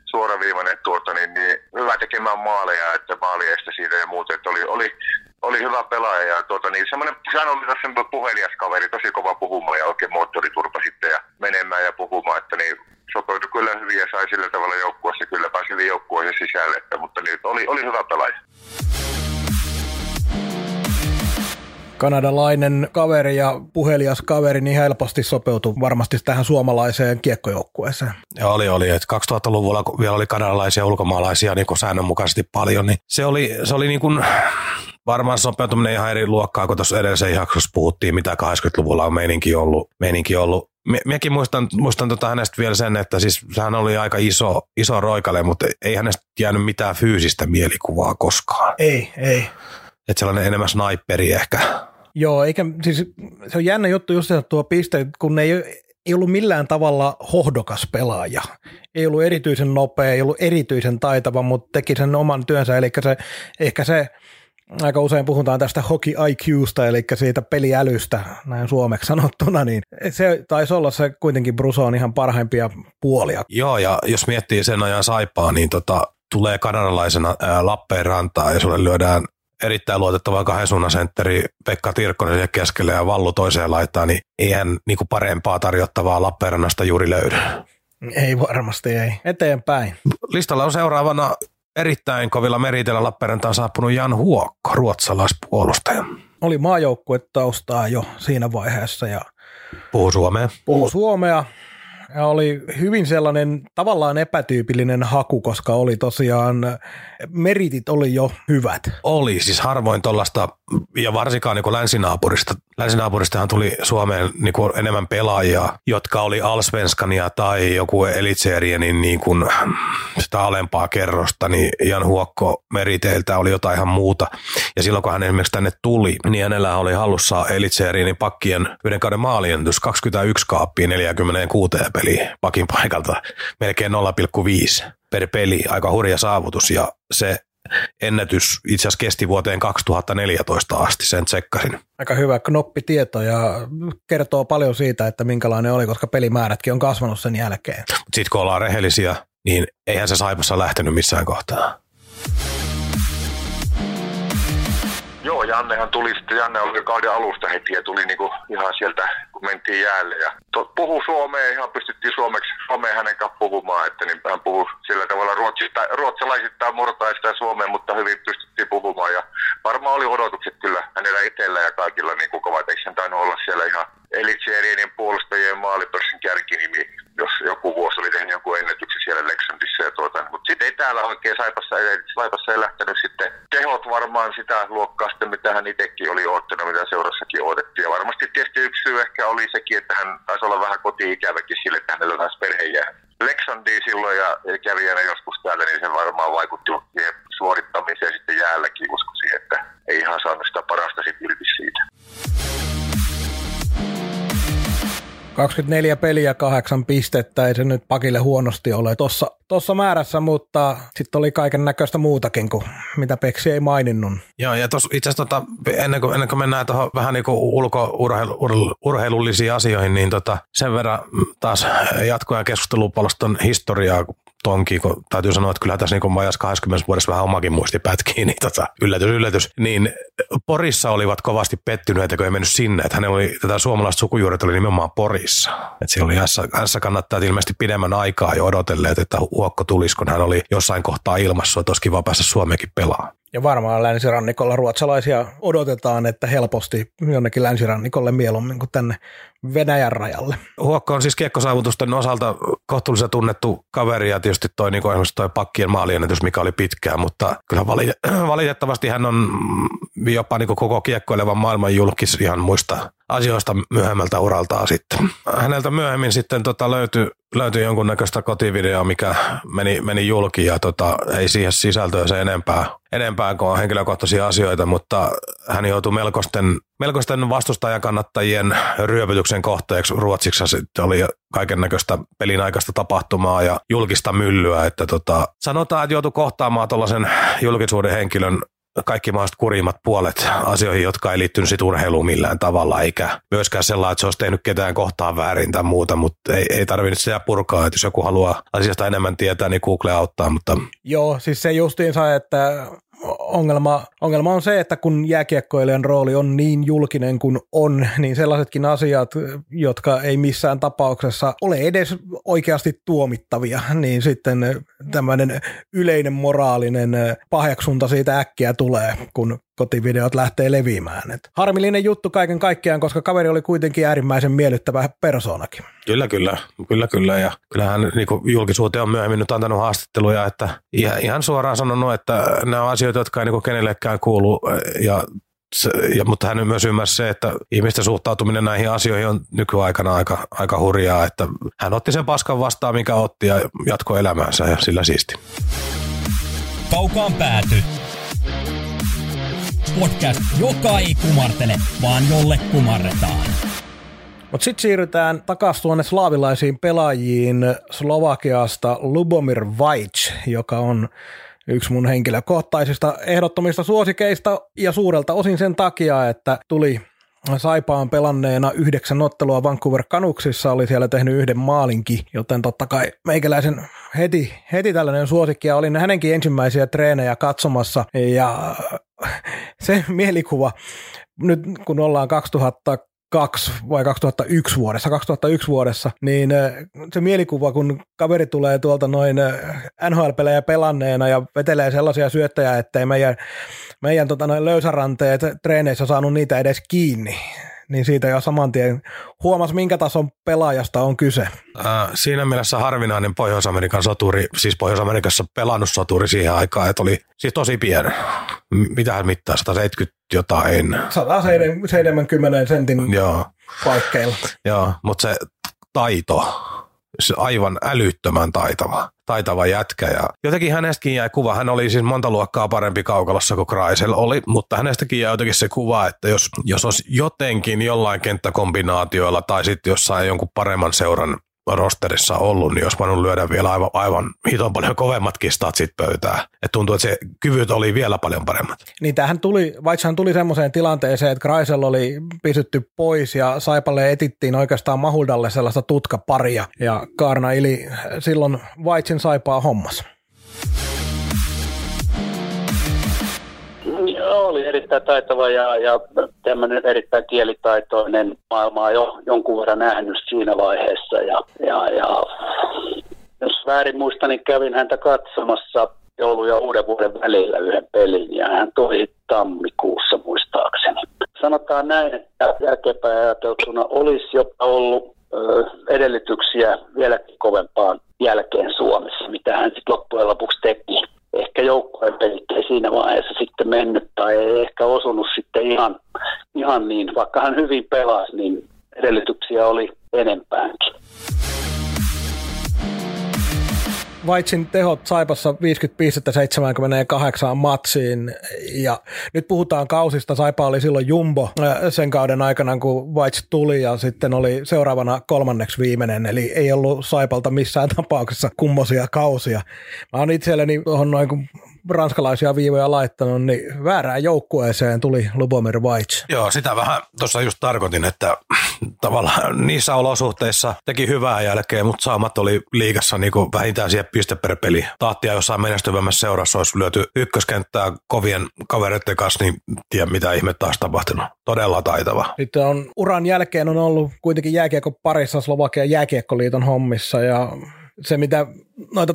suoraviivainen tuota, niin, niin, hyvä tekemään maaleja, että maaliestä siitä ja muuta, että oli, oli, oli hyvä pelaaja ja tuota, niin semmoinen, sehän oli semmoinen puhelias kaveri, tosi kova puhumaan ja oikein moottoriturpa sitten ja menemään ja puhumaan, että niin sopeutui kyllä hyvin ja sai sillä tavalla joukkueessa, kyllä pääsi hyvin joukkueeseen sisälle, että, mutta niin, oli, oli hyvä pelaaja.
kanadalainen kaveri ja puhelias kaveri niin helposti sopeutui varmasti tähän suomalaiseen kiekkojoukkueeseen.
Ja oli, oli, että 2000-luvulla kun vielä oli kanadalaisia ja ulkomaalaisia niin kuin säännönmukaisesti paljon, niin se oli, se oli niin kuin, varmaan sopeutuminen ihan eri luokkaa, kun tuossa edellisen jaksossa puhuttiin, mitä 80-luvulla on meininki ollut. Meininki ollut. Minäkin muistan, muistan tota hänestä vielä sen, että siis hän oli aika iso, iso roikale, mutta ei hänestä jäänyt mitään fyysistä mielikuvaa koskaan.
Ei, ei.
Että sellainen enemmän sniperi ehkä.
Joo, eikä, siis se on jännä juttu just tuo piste, kun ei, ei ollut millään tavalla hohdokas pelaaja. Ei ollut erityisen nopea, ei ollut erityisen taitava, mutta teki sen oman työnsä, eli se, ehkä se aika usein puhutaan tästä hockey IQsta, eli siitä peliälystä, näin suomeksi sanottuna, niin se taisi olla se kuitenkin on ihan parhaimpia puolia.
Joo, ja jos miettii sen ajan saipaa, niin tota, tulee kanadalaisena ää, Lappeenrantaan ja sulle lyödään erittäin luotettava kahden suunnan sentteri Pekka Tirkkonen siihen keskelle ja Vallu toiseen laittaa, niin eihän niin kuin parempaa tarjottavaa Lappeenrannasta juuri löydy.
Ei varmasti, ei. Eteenpäin.
Listalla on seuraavana erittäin kovilla meriteillä Lappeenrantaan saapunut Jan Huokko, ruotsalaispuolustaja.
Oli maajoukkuetaustaa jo siinä vaiheessa ja
Puhu suomea.
Puhu suomea ja oli hyvin sellainen tavallaan epätyypillinen haku, koska oli tosiaan, meritit oli jo hyvät.
Oli, siis harvoin tuollaista, ja varsinkaan niin länsinaapurista. Länsinaapuristahan tuli Suomeen niin kuin enemmän pelaajia, jotka oli Alsvenskania tai joku Elitserienin niin kuin sitä alempaa kerrosta, niin Jan Huokko meriteiltä oli jotain ihan muuta. Ja silloin kun hän esimerkiksi tänne tuli, niin hänellä oli hallussa Elitserienin pakkien yhden kauden maaliennätys 21 kaappia 46 peli pakin paikalta, melkein 0,5 per peli, aika hurja saavutus ja se ennätys itse asiassa kesti vuoteen 2014 asti, sen tsekkasin.
Aika hyvä knoppitieto ja kertoo paljon siitä, että minkälainen oli, koska pelimäärätkin on kasvanut sen jälkeen.
Sitten kun ollaan rehellisiä, niin eihän se Saipassa lähtenyt missään kohtaa.
Joo, Jannehan tuli sitten, Janne oli kauden alusta heti ja tuli niinku ihan sieltä, kun mentiin jäälle. Ja to, puhu suomea, ihan pystyttiin suomeksi, suomeen hänen kanssa puhumaan, että niin hän puhuu sillä tavalla ruotsista, ruotsalaisittain murtaista ja suomeen, mutta hyvin pystyttiin puhumaan. Ja varmaan oli odotukset kyllä hänellä itsellä ja kaikilla niin kuin kovat, eikö hän tainnut olla siellä ihan Elitserien puolustajien maalipörssin kärkinimi, jos joku vuosi oli tehnyt joku ennätyksen siellä ja tuota. Mutta sitten ei täällä oikein Saipassa, ei, Saipassa ei lähtenyt sitten tehot varmaan sitä luokkaa sitten, mitä hän itsekin oli odottanut, mitä seurassakin odotettiin. Ja varmasti tietysti yksi syy ehkä oli sekin, että hän taisi olla vähän koti-ikäväkin sille, että hänellä taisi perhe jää Lexandiin silloin ja kävi aina joskus täällä, niin se varmaan vaikutti
24 peliä, kahdeksan pistettä, ei se nyt pakille huonosti ole tuossa tossa määrässä, mutta sitten oli kaiken näköistä muutakin kuin mitä Peksi ei maininnut.
Joo, ja tuossa itse asiassa tota, ennen, kuin, ennen kuin mennään tuohon vähän niin kuin ulkourheilullisiin asioihin, niin tota, sen verran taas jatkoja keskustelupalston historiaa, tonkin, kun täytyy sanoa, että kyllä tässä niin majas 20 vuodessa vähän omakin muisti pätkii, niin tota, yllätys, yllätys. Niin Porissa olivat kovasti pettyneitä, kun ei mennyt sinne. Että hänellä oli, tätä suomalaista sukujuuret oli nimenomaan Porissa. Että siellä oli hänessä kannattaa ilmeisesti pidemmän aikaa jo odotelleet, että Huokko tulisi, kun hän oli jossain kohtaa ilmassa, että olisi kiva päästä Suomeenkin pelaamaan.
Ja varmaan länsirannikolla ruotsalaisia odotetaan, että helposti jonnekin länsirannikolle mieluummin kuin tänne Venäjän rajalle.
Huokko on siis kiekkosaavutusten osalta kohtuullisen tunnettu kaveri ja tietysti toi, niin kuin toi pakkien maaliennätys, mikä oli pitkään, mutta kyllä valitettavasti hän on jopa niin koko kiekkoilevan maailman julkis ihan muista asioista myöhemmältä uraltaan sitten. Häneltä myöhemmin sitten tota löytyi, löytyi jonkunnäköistä kotivideoa, mikä meni, meni julki ja tota, ei siihen sisältöä se enempää, enempää kuin henkilökohtaisia asioita, mutta hän joutui melkoisten melkoisten vastustajan kannattajien ryöpytyksen kohteeksi. Ruotsiksi sitten oli kaiken näköistä pelin aikaista tapahtumaa ja julkista myllyä, että tota, sanotaan, että joutui kohtaamaan tuollaisen julkisuuden henkilön kaikki mahdolliset kurimmat puolet asioihin, jotka ei liittynyt sit urheiluun millään tavalla, eikä myöskään sellainen, että se olisi tehnyt ketään kohtaan väärin tai muuta, mutta ei, ei tarvinnut sitä purkaa, että jos joku haluaa asiasta enemmän tietää, niin Google auttaa, mutta...
Joo, siis se justiinsa, että ongelma, ongelma on se, että kun jääkiekkoilijan rooli on niin julkinen kuin on, niin sellaisetkin asiat, jotka ei missään tapauksessa ole edes oikeasti tuomittavia, niin sitten tämmöinen yleinen moraalinen paheksunta siitä äkkiä tulee, kun kotivideot lähtee leviämään. Et harmillinen juttu kaiken kaikkiaan, koska kaveri oli kuitenkin äärimmäisen miellyttävä persoonakin.
Kyllä, kyllä. Kyllä, kyllä. Ja kyllähän niin julkisuuteen on myöhemmin nyt antanut haastatteluja, että ihan, suoraan sanonut, että nämä on asioita, jotka ei niin kenellekään kuulu. Ja se, ja, mutta hän myös ymmärsi se, että ihmisten suhtautuminen näihin asioihin on nykyaikana aika, aika hurjaa, että hän otti sen paskan vastaan, mikä otti ja jatkoi elämäänsä ja sillä siisti.
Kaukaan pääty podcast, joka ei kumartele, vaan jolle kumarretaan.
Mutta sitten siirrytään takaisin tuonne slaavilaisiin pelaajiin Slovakiasta Lubomir Vajc, joka on yksi mun henkilökohtaisista ehdottomista suosikeista ja suurelta osin sen takia, että tuli Saipaan pelanneena yhdeksän ottelua Vancouver Canucksissa, oli siellä tehnyt yhden maalinkin, joten totta kai meikäläisen heti, heti tällainen suosikki ja olin hänenkin ensimmäisiä treenejä katsomassa. Ja se mielikuva, nyt kun ollaan 2000 2002 vai 2001 vuodessa, 2001 vuodessa, niin se mielikuva, kun kaveri tulee tuolta noin NHL-pelejä pelanneena ja vetelee sellaisia syöttäjä, ettei meidän, meidän tota, noin löysäranteet treeneissä saanut niitä edes kiinni, niin siitä jo saman tien huomas, minkä tason pelaajasta on kyse.
Äh, siinä mielessä harvinainen Pohjois-Amerikan soturi, siis Pohjois-Amerikassa pelannut soturi siihen aikaan, että oli siis tosi pieni. Mitä hän mittaa, 170 jotain.
170 sentin
Joo.
paikkeilla.
Joo, mutta se taito, se aivan älyttömän taitava, taitava jätkä. Ja jotenkin hänestäkin jäi kuva, hän oli siis monta luokkaa parempi kaukalossa kuin Kreisel oli, mutta hänestäkin jäi jotenkin se kuva, että jos, jos olisi jotenkin jollain kenttäkombinaatioilla tai sitten jossain jonkun paremman seuran rosterissa ollut, niin olisi voinut lyödä vielä aivan, aivan hiton paljon kovemmatkin statsit pöytää. Et tuntuu, että se kyvyt oli vielä paljon paremmat.
Niin tähän tuli, vaikka hän tuli semmoiseen tilanteeseen, että Kreisel oli pysytty pois ja Saipalle etittiin oikeastaan Mahuldalle sellaista tutkaparia ja Kaarna Ili silloin Vaitsin Saipaa hommas.
Joo, oli erittäin taitava ja, ja tämmöinen erittäin kielitaitoinen. Maailmaa jo jonkun verran nähnyt siinä vaiheessa. Ja, ja, ja jos väärin muistan, niin kävin häntä katsomassa joulu- ja uuden vuoden välillä yhden pelin ja hän tuli tammikuussa muistaakseni. Sanotaan näin, että jälkeenpäin ajateltuna olisi jopa ollut ö, edellytyksiä vieläkin kovempaan jälkeen Suomessa, mitä hän sitten loppujen lopuksi teki ehkä joukkueen pelit ei siinä vaiheessa sitten mennyt tai ei ehkä osunut sitten ihan, ihan niin, vaikka hän hyvin pelasi, niin edellytyksiä oli enempäänkin.
Vaitsin tehot Saipassa 50 pistettä 78 matsiin ja nyt puhutaan kausista. Saipa oli silloin jumbo sen kauden aikana, kun Vaits tuli ja sitten oli seuraavana kolmanneksi viimeinen, eli ei ollut Saipalta missään tapauksessa kummosia kausia. Mä oon itselleni tuohon noin, kun ranskalaisia viivoja laittanut, niin väärään joukkueeseen tuli Lubomir Vaits.
Joo, sitä vähän tuossa just tarkoitin, että tavallaan niissä olosuhteissa teki hyvää jälkeen, mutta saamat oli liigassa niin kuin vähintään siihen piste per peli. Tahtia jossain menestyvämmässä seurassa olisi lyöty ykköskenttää kovien kavereiden kanssa, niin tiedä mitä ihmettä taas tapahtunut. Todella taitava.
Sitten on uran jälkeen on ollut kuitenkin jääkiekko parissa Slovakian jääkiekkoliiton hommissa ja se, mitä noita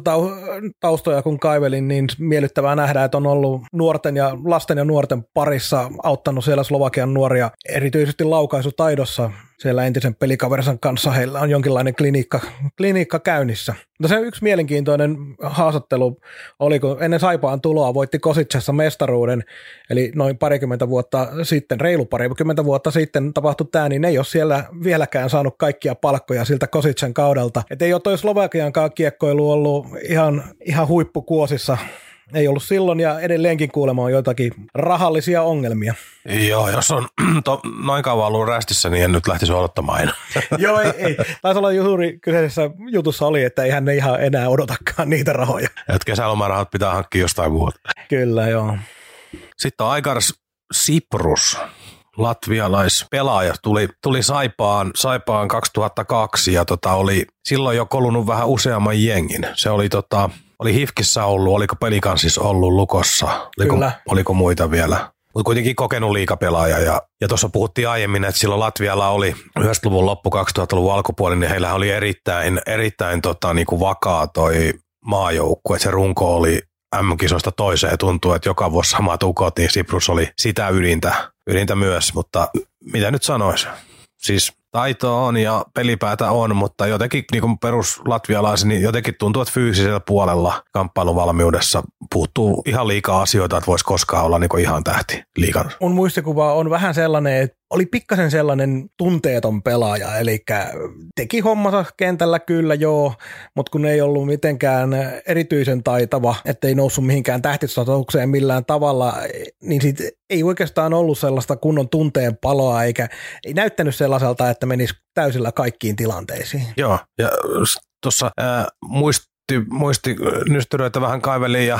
taustoja kun kaivelin, niin miellyttävää nähdä, että on ollut nuorten ja lasten ja nuorten parissa auttanut siellä Slovakian nuoria erityisesti laukaisutaidossa siellä entisen pelikaversan kanssa heillä on jonkinlainen klinikka, klinikka käynnissä. Mutta se yksi mielenkiintoinen haastattelu oli, kun ennen Saipaan tuloa voitti Kositsessa mestaruuden, eli noin parikymmentä vuotta sitten, reilu parikymmentä vuotta sitten tapahtui tämä, niin ei ole siellä vieläkään saanut kaikkia palkkoja siltä Kositsen kaudelta. Että ei ole toi Slovakian kiekkoilu ollut ihan, ihan huippukuosissa ei ollut silloin ja edelleenkin kuulemaan joitakin rahallisia ongelmia.
Joo, jos on to, noin kauan ollut rästissä, niin en nyt lähtisi odottamaan
Joo, ei, ei. Taisi olla juuri kyseisessä jutussa oli, että eihän ne ihan enää odotakaan niitä rahoja.
Että kesälomarahat pitää hankkia jostain muuta.
Kyllä, joo.
Sitten on Aikars Siprus, latvialaispelaaja, tuli, tuli Saipaan, Saipaan 2002 ja tota oli silloin jo kolunut vähän useamman jengin. Se oli tota, oli Hifkissä ollut, oliko Pelikansissa ollut Lukossa, oliko,
Kyllä.
oliko muita vielä? Mutta kuitenkin kokenut liikapelaaja. Ja, ja tuossa puhuttiin aiemmin, että silloin Latvialla oli 90-luvun loppu 2000-luvun alkupuoli, niin heillä oli erittäin, erittäin tota, niinku vakaa toi maajoukkue. Se runko oli M-kisoista toiseen. Tuntuu, että joka vuosi samat ukot, niin Siprus oli sitä ydintä, ydintä myös. Mutta mitä nyt sanois? Siis taito on ja pelipäätä on, mutta jotenkin niin kuin perus niin jotenkin tuntuu, että fyysisellä puolella kamppailuvalmiudessa puuttuu ihan liikaa asioita, että voisi koskaan olla niin ihan tähti liikan.
Mun muistikuva on vähän sellainen, että oli pikkasen sellainen tunteeton pelaaja, eli teki hommansa kentällä kyllä joo, mutta kun ei ollut mitenkään erityisen taitava, ettei noussut mihinkään tähtistatukseen millään tavalla, niin sit ei oikeastaan ollut sellaista kunnon tunteen paloa, eikä ei näyttänyt sellaiselta, että menisi täysillä kaikkiin tilanteisiin.
Joo, ja tuossa muisti, muisti nystyröitä vähän kaivelin ja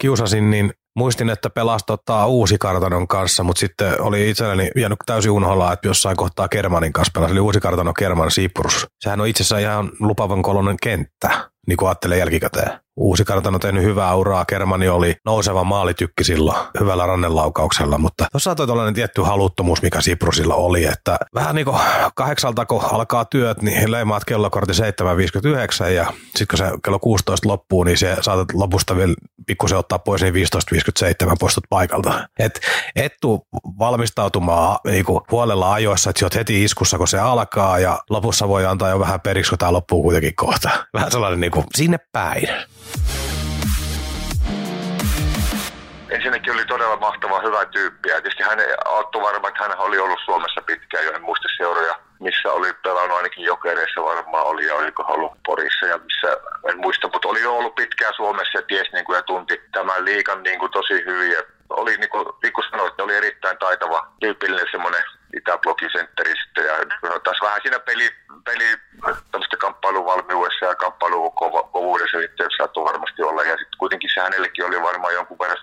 kiusasin, niin muistin, että pelasi tota uusi kartanon kanssa, mutta sitten oli itselleni jäänyt täysin unholla, että jossain kohtaa Kermanin kanssa pelasi, eli uusi kartano Kerman Siprus. Sehän on itse asiassa ihan lupavan kolonen kenttä, niin kuin ajattelee jälkikäteen. Uusi kartano on tehnyt hyvää uraa, Kermani oli nouseva maalitykki silloin hyvällä rannenlaukauksella, mutta tuossa toi tällainen tietty haluttomuus, mikä Siprusilla oli, että vähän niin kuin kahdeksalta, kun alkaa työt, niin leimaat kellokortti 7.59 ja sitten kun se kello 16 loppuu, niin se saatat lopusta vielä pikkusen ottaa pois, niin 15.57 poistut paikalta. Et, et tuu valmistautumaan niin kuin huolella ajoissa, että sä oot heti iskussa, kun se alkaa ja lopussa voi antaa jo vähän periksi, kun tämä loppuu kuitenkin kohta. Vähän sellainen niin kuin sinne päin.
Ensinnäkin oli todella mahtava hyvä tyyppi. Ja tietysti hän auttoi varmaan, että hän oli ollut Suomessa pitkään jo, en muista seuroja, missä oli pelannut ainakin jokereissa varmaan oli ja oliko ollut Porissa ja missä, en muista, mutta oli jo ollut pitkään Suomessa ja ties niin kuin, ja tunti tämän liikan niin kuin, tosi hyvin. Ja oli niin kuin, niin kuin sanoit, oli erittäin taitava, tyypillinen semmoinen itäblogisentteri sitten. Ja taas vähän siinä peli, peli tämmöistä kamppailuvalmiudessa ja kamppailukovuudessa saattoi varmasti olla. Ja sitten kuitenkin se hänellekin oli varmaan jonkun verran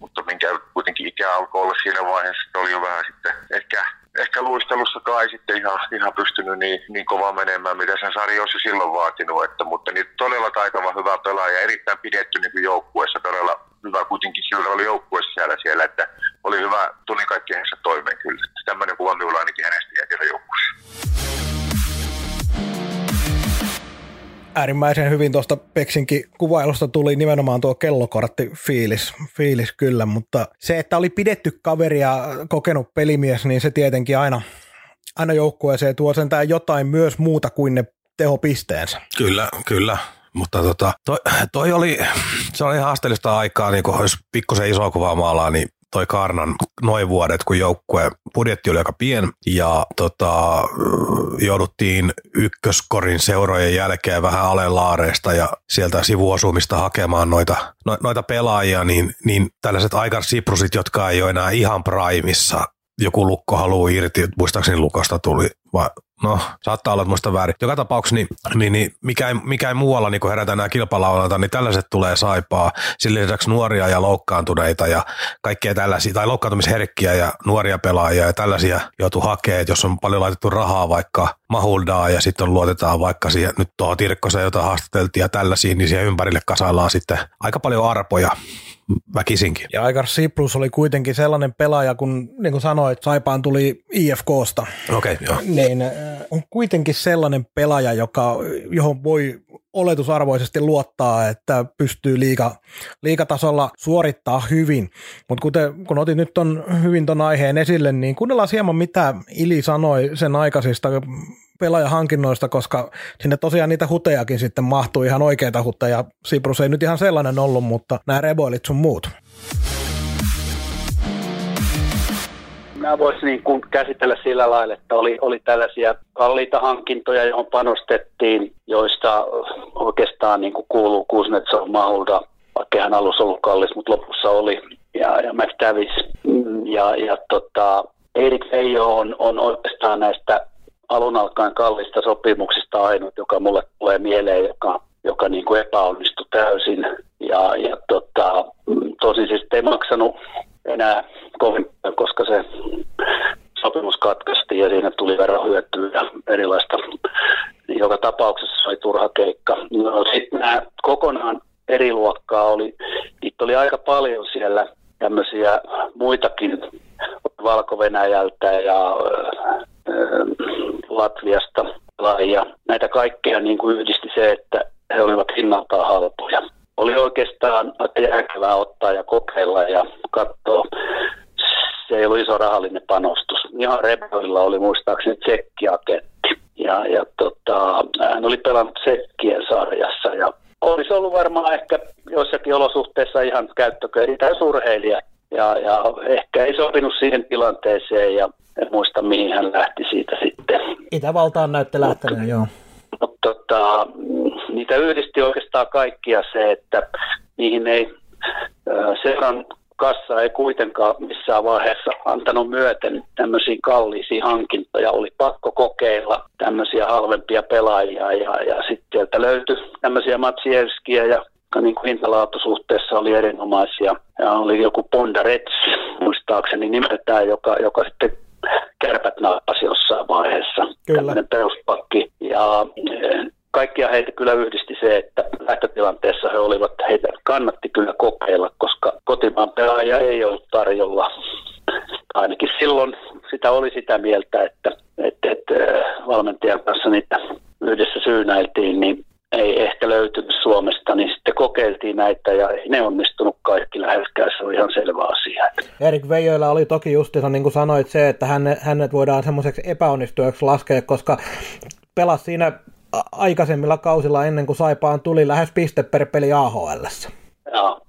mutta minkä kuitenkin ikä alkoi olla siinä vaiheessa, että oli jo vähän sitten ehkä ehkä luistelussa kai sitten ihan, ihan pystynyt niin, niin kova menemään, mitä sen sarja olisi silloin vaatinut, että, mutta niin todella taitava hyvä pelaaja, erittäin pidetty niin joukkueessa, todella hyvä kuitenkin sillä oli joukkueessa siellä, siellä, että oli hyvä, tuli kaikki hänessä toimeen kyllä. Tämmöinen kuva minulla ainakin hänestä jää siellä joukkueessa.
äärimmäisen hyvin tuosta Peksinkin kuvailusta tuli nimenomaan tuo kellokortti fiilis, fiilis kyllä, mutta se, että oli pidetty kaveri ja kokenut pelimies, niin se tietenkin aina, aina joukkueeseen tuo sentään jotain myös muuta kuin ne tehopisteensä.
Kyllä, kyllä. Mutta tota, toi, toi oli, se oli haasteellista aikaa, niin kun jos pikkusen isoa kuvaa maalaa, niin toi Karnan noin vuodet, kun joukkue budjetti oli aika pien ja tota, jouduttiin ykköskorin seurojen jälkeen vähän alelaareista ja sieltä sivuosumista hakemaan noita, no, noita pelaajia, niin, niin tällaiset Aikar Siprusit, jotka ei ole enää ihan primissa, joku lukko haluaa irti, muistaakseni lukosta tuli, vai no saattaa olla, että muista väärin. Joka tapauksessa niin, niin, niin mikä, ei, mikä ei muualla niin kun herätään nämä kilpalaulalta, niin tällaiset tulee saipaa. Sillä lisäksi nuoria ja loukkaantuneita ja kaikkea tällaisia, tai loukkaantumisherkkiä ja nuoria pelaajia ja tällaisia joutuu hakemaan, jos on paljon laitettu rahaa vaikka Mahuldaa ja sitten luotetaan vaikka siihen, nyt tuohon Tirkkoseen, jota haastateltiin ja tällaisiin, niin siihen ympärille kasaillaan sitten aika paljon arpoja väkisinkin.
Ja Aikar Siprus oli kuitenkin sellainen pelaaja, kun niin kuin sanoit, Saipaan tuli IFKsta.
Okei, okay, joo.
Niin on kuitenkin sellainen pelaaja, joka, johon voi oletusarvoisesti luottaa, että pystyy liiga, liikatasolla suorittaa hyvin. Mutta kun otin nyt ton, hyvin ton aiheen esille, niin kuunnellaan hieman mitä Ili sanoi sen aikaisista pelaajahankinnoista, koska sinne tosiaan niitä hutejakin sitten mahtuu ihan oikeita huteja. Siprus ei nyt ihan sellainen ollut, mutta nämä reboilit sun muut.
Mä voisin niin kuin käsitellä sillä lailla, että oli, oli tällaisia kalliita hankintoja, johon panostettiin, joista oikeastaan niin kuin kuuluu Kuznetsov, Mahulda, vaikka hän alussa ollut kallis, mutta lopussa oli. Ja, ja McTavish mm, ja, ja tota, Erik Veijo on, on oikeastaan näistä alun alkaen kallista sopimuksista ainut, joka mulle tulee mieleen, joka, joka niin kuin epäonnistui täysin. Ja, ja tota, tosin siis ei maksanut enää kovin, koska se sopimus katkaistiin ja siinä tuli verohyötyä ja erilaista. Joka tapauksessa oli turha keikka. No, sitten nämä kokonaan eri luokkaa oli, niitä oli aika paljon siellä tämmöisiä muitakin Valko-Venäjältä ja Latviasta ja näitä kaikkea niin kuin yhdisti se, että he olivat hinnaltaan halpoja. Oli oikeastaan järkevää ottaa ja kokeilla ja katsoa. Se ei ollut iso rahallinen panostus. Ihan Rebelilla oli muistaakseni tsekkiaketti. Ja, ja tota, hän oli pelannut Tsekkien sarjassa ja olisi ollut varmaan ehkä joissakin olosuhteissa ihan käyttököri tai surheilija. Ja, ja ehkä ei sopinut siihen tilanteeseen ja en muista mihin hän lähti siitä sitten.
Itävaltaan näytte lähteneen, joo.
Mutta tota, niitä yhdisti oikeastaan kaikkia se, että niihin ei seuran kassa ei kuitenkaan missään vaiheessa antanut myöten tämmöisiin kalliisiin hankintoja. Oli pakko kokeilla tämmöisiä halvempia pelaajia ja, ja sitten sieltä löytyi tämmöisiä Matsievskiä ja niin kuin hintalaatusuhteessa oli erinomaisia. Ja oli joku Pondarets, muistaakseni nimeltään, joka, joka sitten kärpät naappasi jossain vaiheessa. Kyllä. Tämmöinen peruspakki. Ja kaikkia heitä kyllä yhdisti se, että lähtötilanteessa he olivat, heitä kannatti kyllä kokeilla, koska kotimaan pelaaja ei ollut tarjolla. Ainakin silloin sitä oli sitä mieltä, että, että, että eh, valmentajan kanssa niitä yhdessä syynäiltiin, niin ei ehkä löytynyt Suomesta, niin sitten kokeiltiin näitä ja ei ne onnistunut kaikki läheskään, se on ihan selvä asia.
Erik Veijoilla oli toki justiinsa, niin kuin sanoit, se, että hänet, hänet voidaan semmoiseksi epäonnistujaksi laskea, koska pelasi siinä aikaisemmilla kausilla ennen kuin Saipaan tuli lähes piste per peli AHL.
Joo,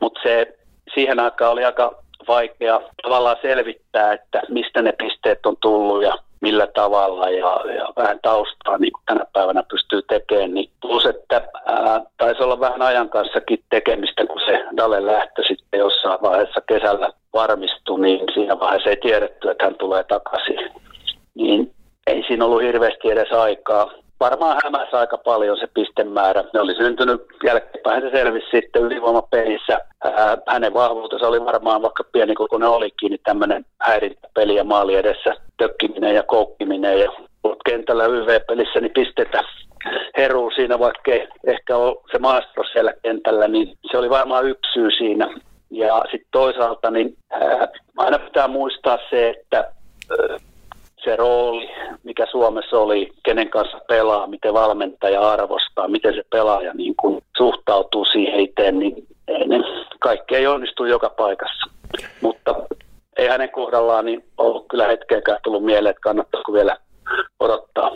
mutta se siihen aikaan oli aika vaikea tavallaan selvittää, että mistä ne pisteet on tullut ja millä tavalla ja, ja vähän taustaa niin kuin tänä päivänä pystyy tekemään. Niin plus, että ää, taisi olla vähän ajan kanssakin tekemistä, kun se Dale lähtö sitten jossain vaiheessa kesällä varmistui, niin siinä vaiheessa ei tiedetty, että hän tulee takaisin. Niin ei siinä ollut hirveästi edes aikaa varmaan hämäsi aika paljon se pistemäärä. Ne oli syntynyt jälkeenpäin, se selvisi sitten ylivoimapelissä. Hänen vahvuutensa oli varmaan, vaikka pieni koko ne olikin, niin tämmöinen häirintäpeli ja maali edessä tökkiminen ja koukkiminen ja kentällä YV-pelissä niin pistetä heruu siinä, vaikka ei ehkä ole se maestro siellä kentällä, niin se oli varmaan yksi syy siinä. Ja sitten toisaalta niin ää, aina pitää muistaa se, että ää, se rooli, mikä Suomessa oli, kenen kanssa pelaa, miten valmentaja arvostaa, miten se pelaaja niin kuin suhtautuu siihen itse, niin ne kaikki ei onnistu joka paikassa. Mutta ei hänen kohdallaan niin ollut kyllä hetkeäkään tullut mieleen, että kannattaako vielä odottaa.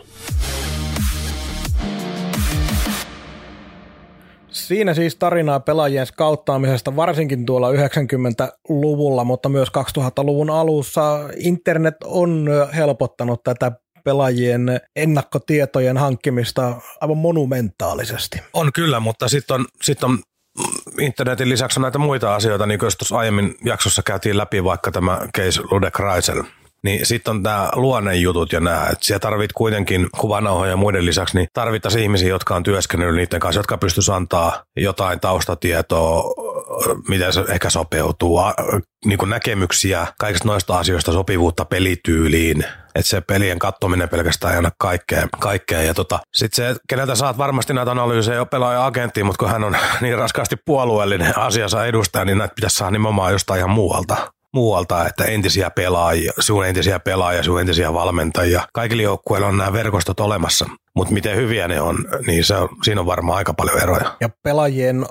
Siinä siis tarinaa pelaajien skauttaamisesta, varsinkin tuolla 90-luvulla, mutta myös 2000-luvun alussa. Internet on helpottanut tätä pelaajien ennakkotietojen hankkimista aivan monumentaalisesti.
On kyllä, mutta sitten on, sit on internetin lisäksi on näitä muita asioita, niin kuin tuossa aiemmin jaksossa käytiin läpi vaikka tämä case Lude Kreisel, niin sitten on nämä luonnejutut ja nämä, että siellä tarvit kuitenkin kuvanauhoja ja muiden lisäksi, niin tarvittaisiin ihmisiä, jotka on työskennellyt niiden kanssa, jotka pystyisivät antaa jotain taustatietoa, miten se ehkä sopeutuu, niin kuin näkemyksiä kaikista noista asioista, sopivuutta pelityyliin, että se pelien kattominen pelkästään ei anna kaikkea. kaikkea. Ja tota, sitten se, keneltä saat varmasti näitä analyysejä pelaaja agenttiin, mutta kun hän on niin raskaasti puolueellinen asiansa edustaja, niin näitä pitäisi saada nimenomaan jostain ihan muualta muualta, että entisiä pelaajia, sun entisiä pelaajia, sun entisiä valmentajia. Kaikilla joukkueilla on nämä verkostot olemassa, mutta miten hyviä ne on, niin se siinä on varmaan aika paljon eroja.
Ja pelaajien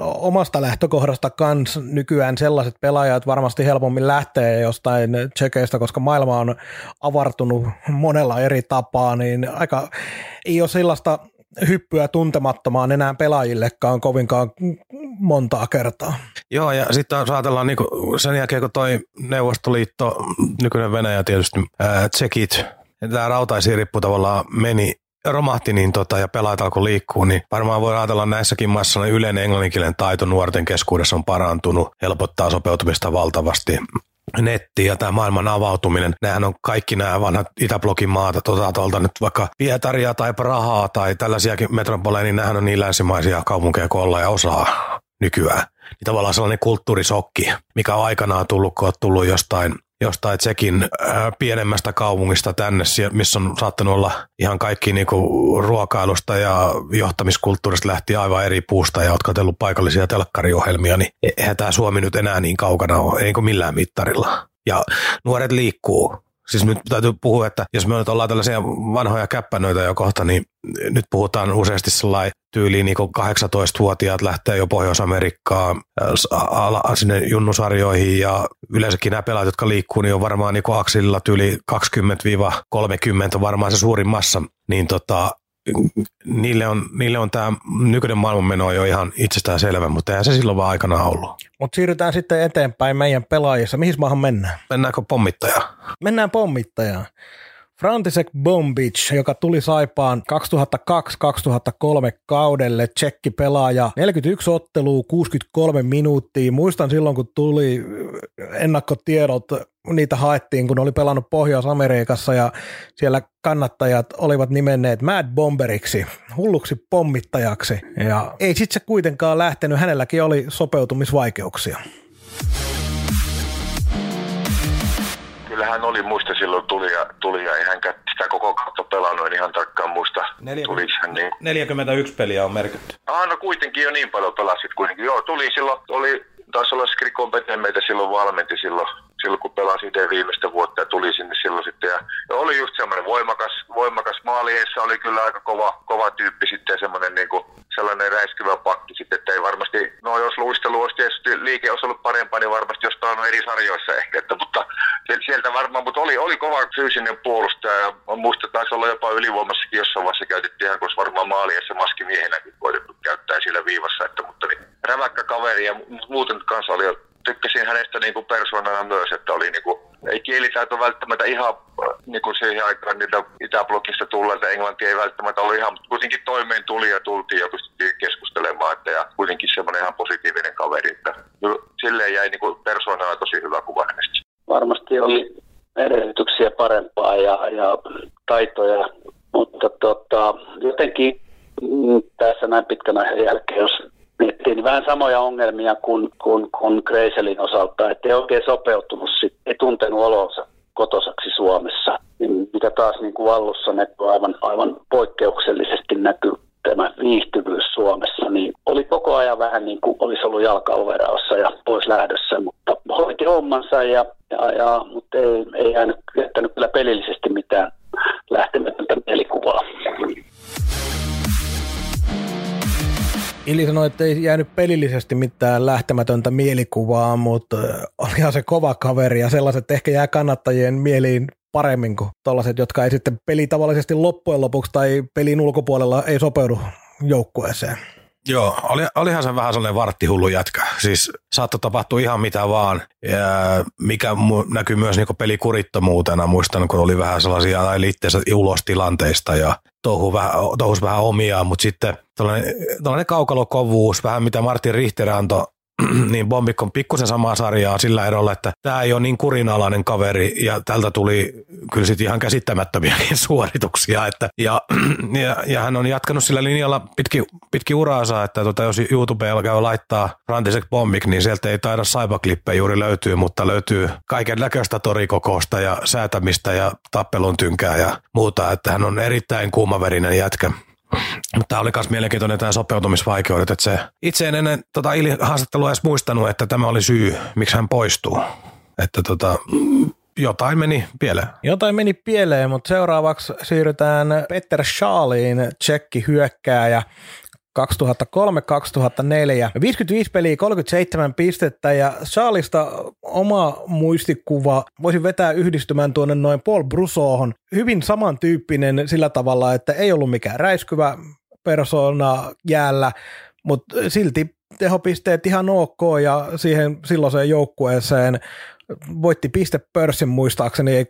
omasta lähtökohdasta kans nykyään sellaiset pelaajat varmasti helpommin lähtee jostain tsekeistä, koska maailma on avartunut monella eri tapaa, niin aika ei ole sellaista hyppyä tuntemattomaan enää pelaajillekaan kovinkaan montaa kertaa.
Joo, ja sitten ajatellaan niin sen jälkeen, kun toi Neuvostoliitto, nykyinen Venäjä tietysti, ää, tsekit, tämä rautaisirippu tavallaan meni romahti niin tota, ja pelaajat alkoi liikkua, niin varmaan voi ajatella näissäkin maissa yleinen englanninkielen taito nuorten keskuudessa on parantunut, helpottaa sopeutumista valtavasti netti ja tämä maailman avautuminen, nehän on kaikki nämä vanhat Itäblogin maata, tota, tuolta nyt vaikka Pietaria tai Prahaa tai tällaisiakin metropoleja, niin nehän on niin länsimaisia kaupunkeja kuin ja osaa nykyään. Niin tavallaan sellainen kulttuurisokki, mikä on aikanaan tullut, kun on tullut jostain jostain Tsekin äh, pienemmästä kaupungista tänne, missä on saattanut olla ihan kaikki niinku ruokailusta ja johtamiskulttuurista lähti aivan eri puusta ja olet katsellut paikallisia telkkariohjelmia, niin eihän tämä Suomi nyt enää niin kaukana ole, ei millään mittarilla. Ja nuoret liikkuu. Siis nyt täytyy puhua, että jos me nyt ollaan tällaisia vanhoja käppänöitä jo kohta, niin nyt puhutaan useasti sellainen tyyliin niin 18-vuotiaat lähtee jo Pohjois-Amerikkaan äh, sinne junnusarjoihin ja yleensäkin nämä pelaajat, jotka liikkuu, niin on varmaan niin akselilla tyyli 20-30 varmaan se suurin massa, niin tota, niille on, niille on tämä nykyinen maailmanmeno jo ihan itsestään selvä, mutta eihän se silloin vaan aikana ollut.
Mutta siirrytään sitten eteenpäin meidän pelaajissa. Mihin maahan mennään?
Mennäänkö pommittajaan?
Mennään pommittajaan. Frantisek Bombic, joka tuli Saipaan 2002-2003 kaudelle, tsekki pelaaja, 41 ottelua, 63 minuuttia. Muistan silloin, kun tuli ennakkotiedot, niitä haettiin, kun oli pelannut Pohjois-Amerikassa ja siellä kannattajat olivat nimenneet Mad Bomberiksi, hulluksi pommittajaksi. Ja ei sitten se kuitenkaan lähtenyt, hänelläkin oli sopeutumisvaikeuksia.
hän oli muista silloin tuli ja, tuli ja ei hän sitä koko kautta pelannut, en ihan tarkkaan muista.
40, hän niin. 41 peliä on merkitty.
Ah, no kuitenkin jo niin paljon pelasit kuitenkin. Joo, tuli silloin, oli, taisi olla Skrikon meitä silloin valmenti silloin silloin kun pelasin itse viimeistä vuotta ja tuli sinne silloin sitten. Ja, ja oli just semmoinen voimakas, voimakas maaliessa oli kyllä aika kova, kova tyyppi sitten semmoinen niin kuin sellainen räiskyvä pakki sitten, että ei varmasti, no jos luistelu olisi tietysti liike olisi ollut parempaa, niin varmasti jostain on eri sarjoissa ehkä, että, mutta sieltä varmaan, mutta oli, oli kova fyysinen puolustaja ja muista taisi olla jopa ylivoimassakin jossain vaiheessa käytettiin ihan, koska varmaan maaliessa maskimiehenäkin koitettu käyttää sillä viivassa, että, mutta niin, räväkkä kaveri ja muuten kanssa oli tykkäsin hänestä niin kuin persoonana myös, että oli niin kuin, ei kielitaito välttämättä ihan niin kuin siihen aikaan niitä Itäblogista tulleita englantia ei välttämättä ollut ihan, mutta kuitenkin toimeen tuli ja tultiin ja pystyttiin keskustelemaan, että ja kuitenkin semmoinen ihan positiivinen kaveri, että silleen jäi niin kuin persoonana tosi hyvä kuva hänestä.
Varmasti oli edellytyksiä parempaa ja, ja taitoja, mutta tota, jotenkin mm, tässä näin pitkän ajan jälkeen, jos miettii, vähän samoja ongelmia kuin, kuin, kuin Kreiselin osalta, että ei oikein sopeutunut, sit, ei tuntenut olonsa kotosaksi Suomessa, niin mikä taas niin kuin Vallussa näkyy aivan, aivan poikkeuksellisesti näkyy tämä viihtyvyys Suomessa, niin oli koko ajan vähän niin kuin olisi ollut jalkaoveraossa ja pois lähdössä, mutta hoiti hommansa, ja, ja, ja, mutta ei, ei jäänyt, jättänyt kyllä pelillisesti mitään lähtemätöntä mielikuvaa.
Ili sanoi, että ei jäänyt pelillisesti mitään lähtemätöntä mielikuvaa, mutta olihan se kova kaveri ja sellaiset ehkä jää kannattajien mieliin paremmin kuin tällaiset, jotka ei sitten peli tavallisesti loppujen lopuksi tai pelin ulkopuolella ei sopeudu joukkueeseen.
Joo, oli, olihan se vähän sellainen varttihullu jätkä. Siis saattoi tapahtua ihan mitä vaan, ja mikä näkyy myös niin pelikurittomuutena. Muistan, kun oli vähän sellaisia liitteessä ulos tilanteista ja touhu vähän, vähän omiaan, mutta sitten tällainen kaukalokovuus, vähän mitä Martin Richter antoi niin Bombik on pikkusen samaa sarjaa sillä erolla, että tämä ei ole niin kurinalainen kaveri ja tältä tuli kyllä sitten ihan käsittämättömiäkin suorituksia. Että, ja, ja, ja, hän on jatkanut sillä linjalla pitki, pitki uraansa, että tota, jos YouTubeen käy laittaa Frantisek Bombik, niin sieltä ei taida saipaklippejä juuri löytyy, mutta löytyy kaiken näköistä torikokousta ja säätämistä ja tappelun tynkää ja muuta, että hän on erittäin kuumaverinen jätkä. Mutta tämä oli myös mielenkiintoinen tämä sopeutumisvaikeudet, että se itse en ennen tota haastattelua edes muistanut, että tämä oli syy, miksi hän poistuu. Että tota, jotain meni pieleen.
Jotain meni pieleen, mutta seuraavaksi siirrytään Peter Schaliin, tsekki hyökkääjä. 2003-2004. 55 peliä, 37 pistettä ja Charlista oma muistikuva voisi vetää yhdistymään tuonne noin Paul Brusohon. Hyvin samantyyppinen sillä tavalla, että ei ollut mikään räiskyvä persona jäällä, mutta silti tehopisteet ihan ok ja siihen silloiseen joukkueeseen voitti pistepörssin muistaakseni ei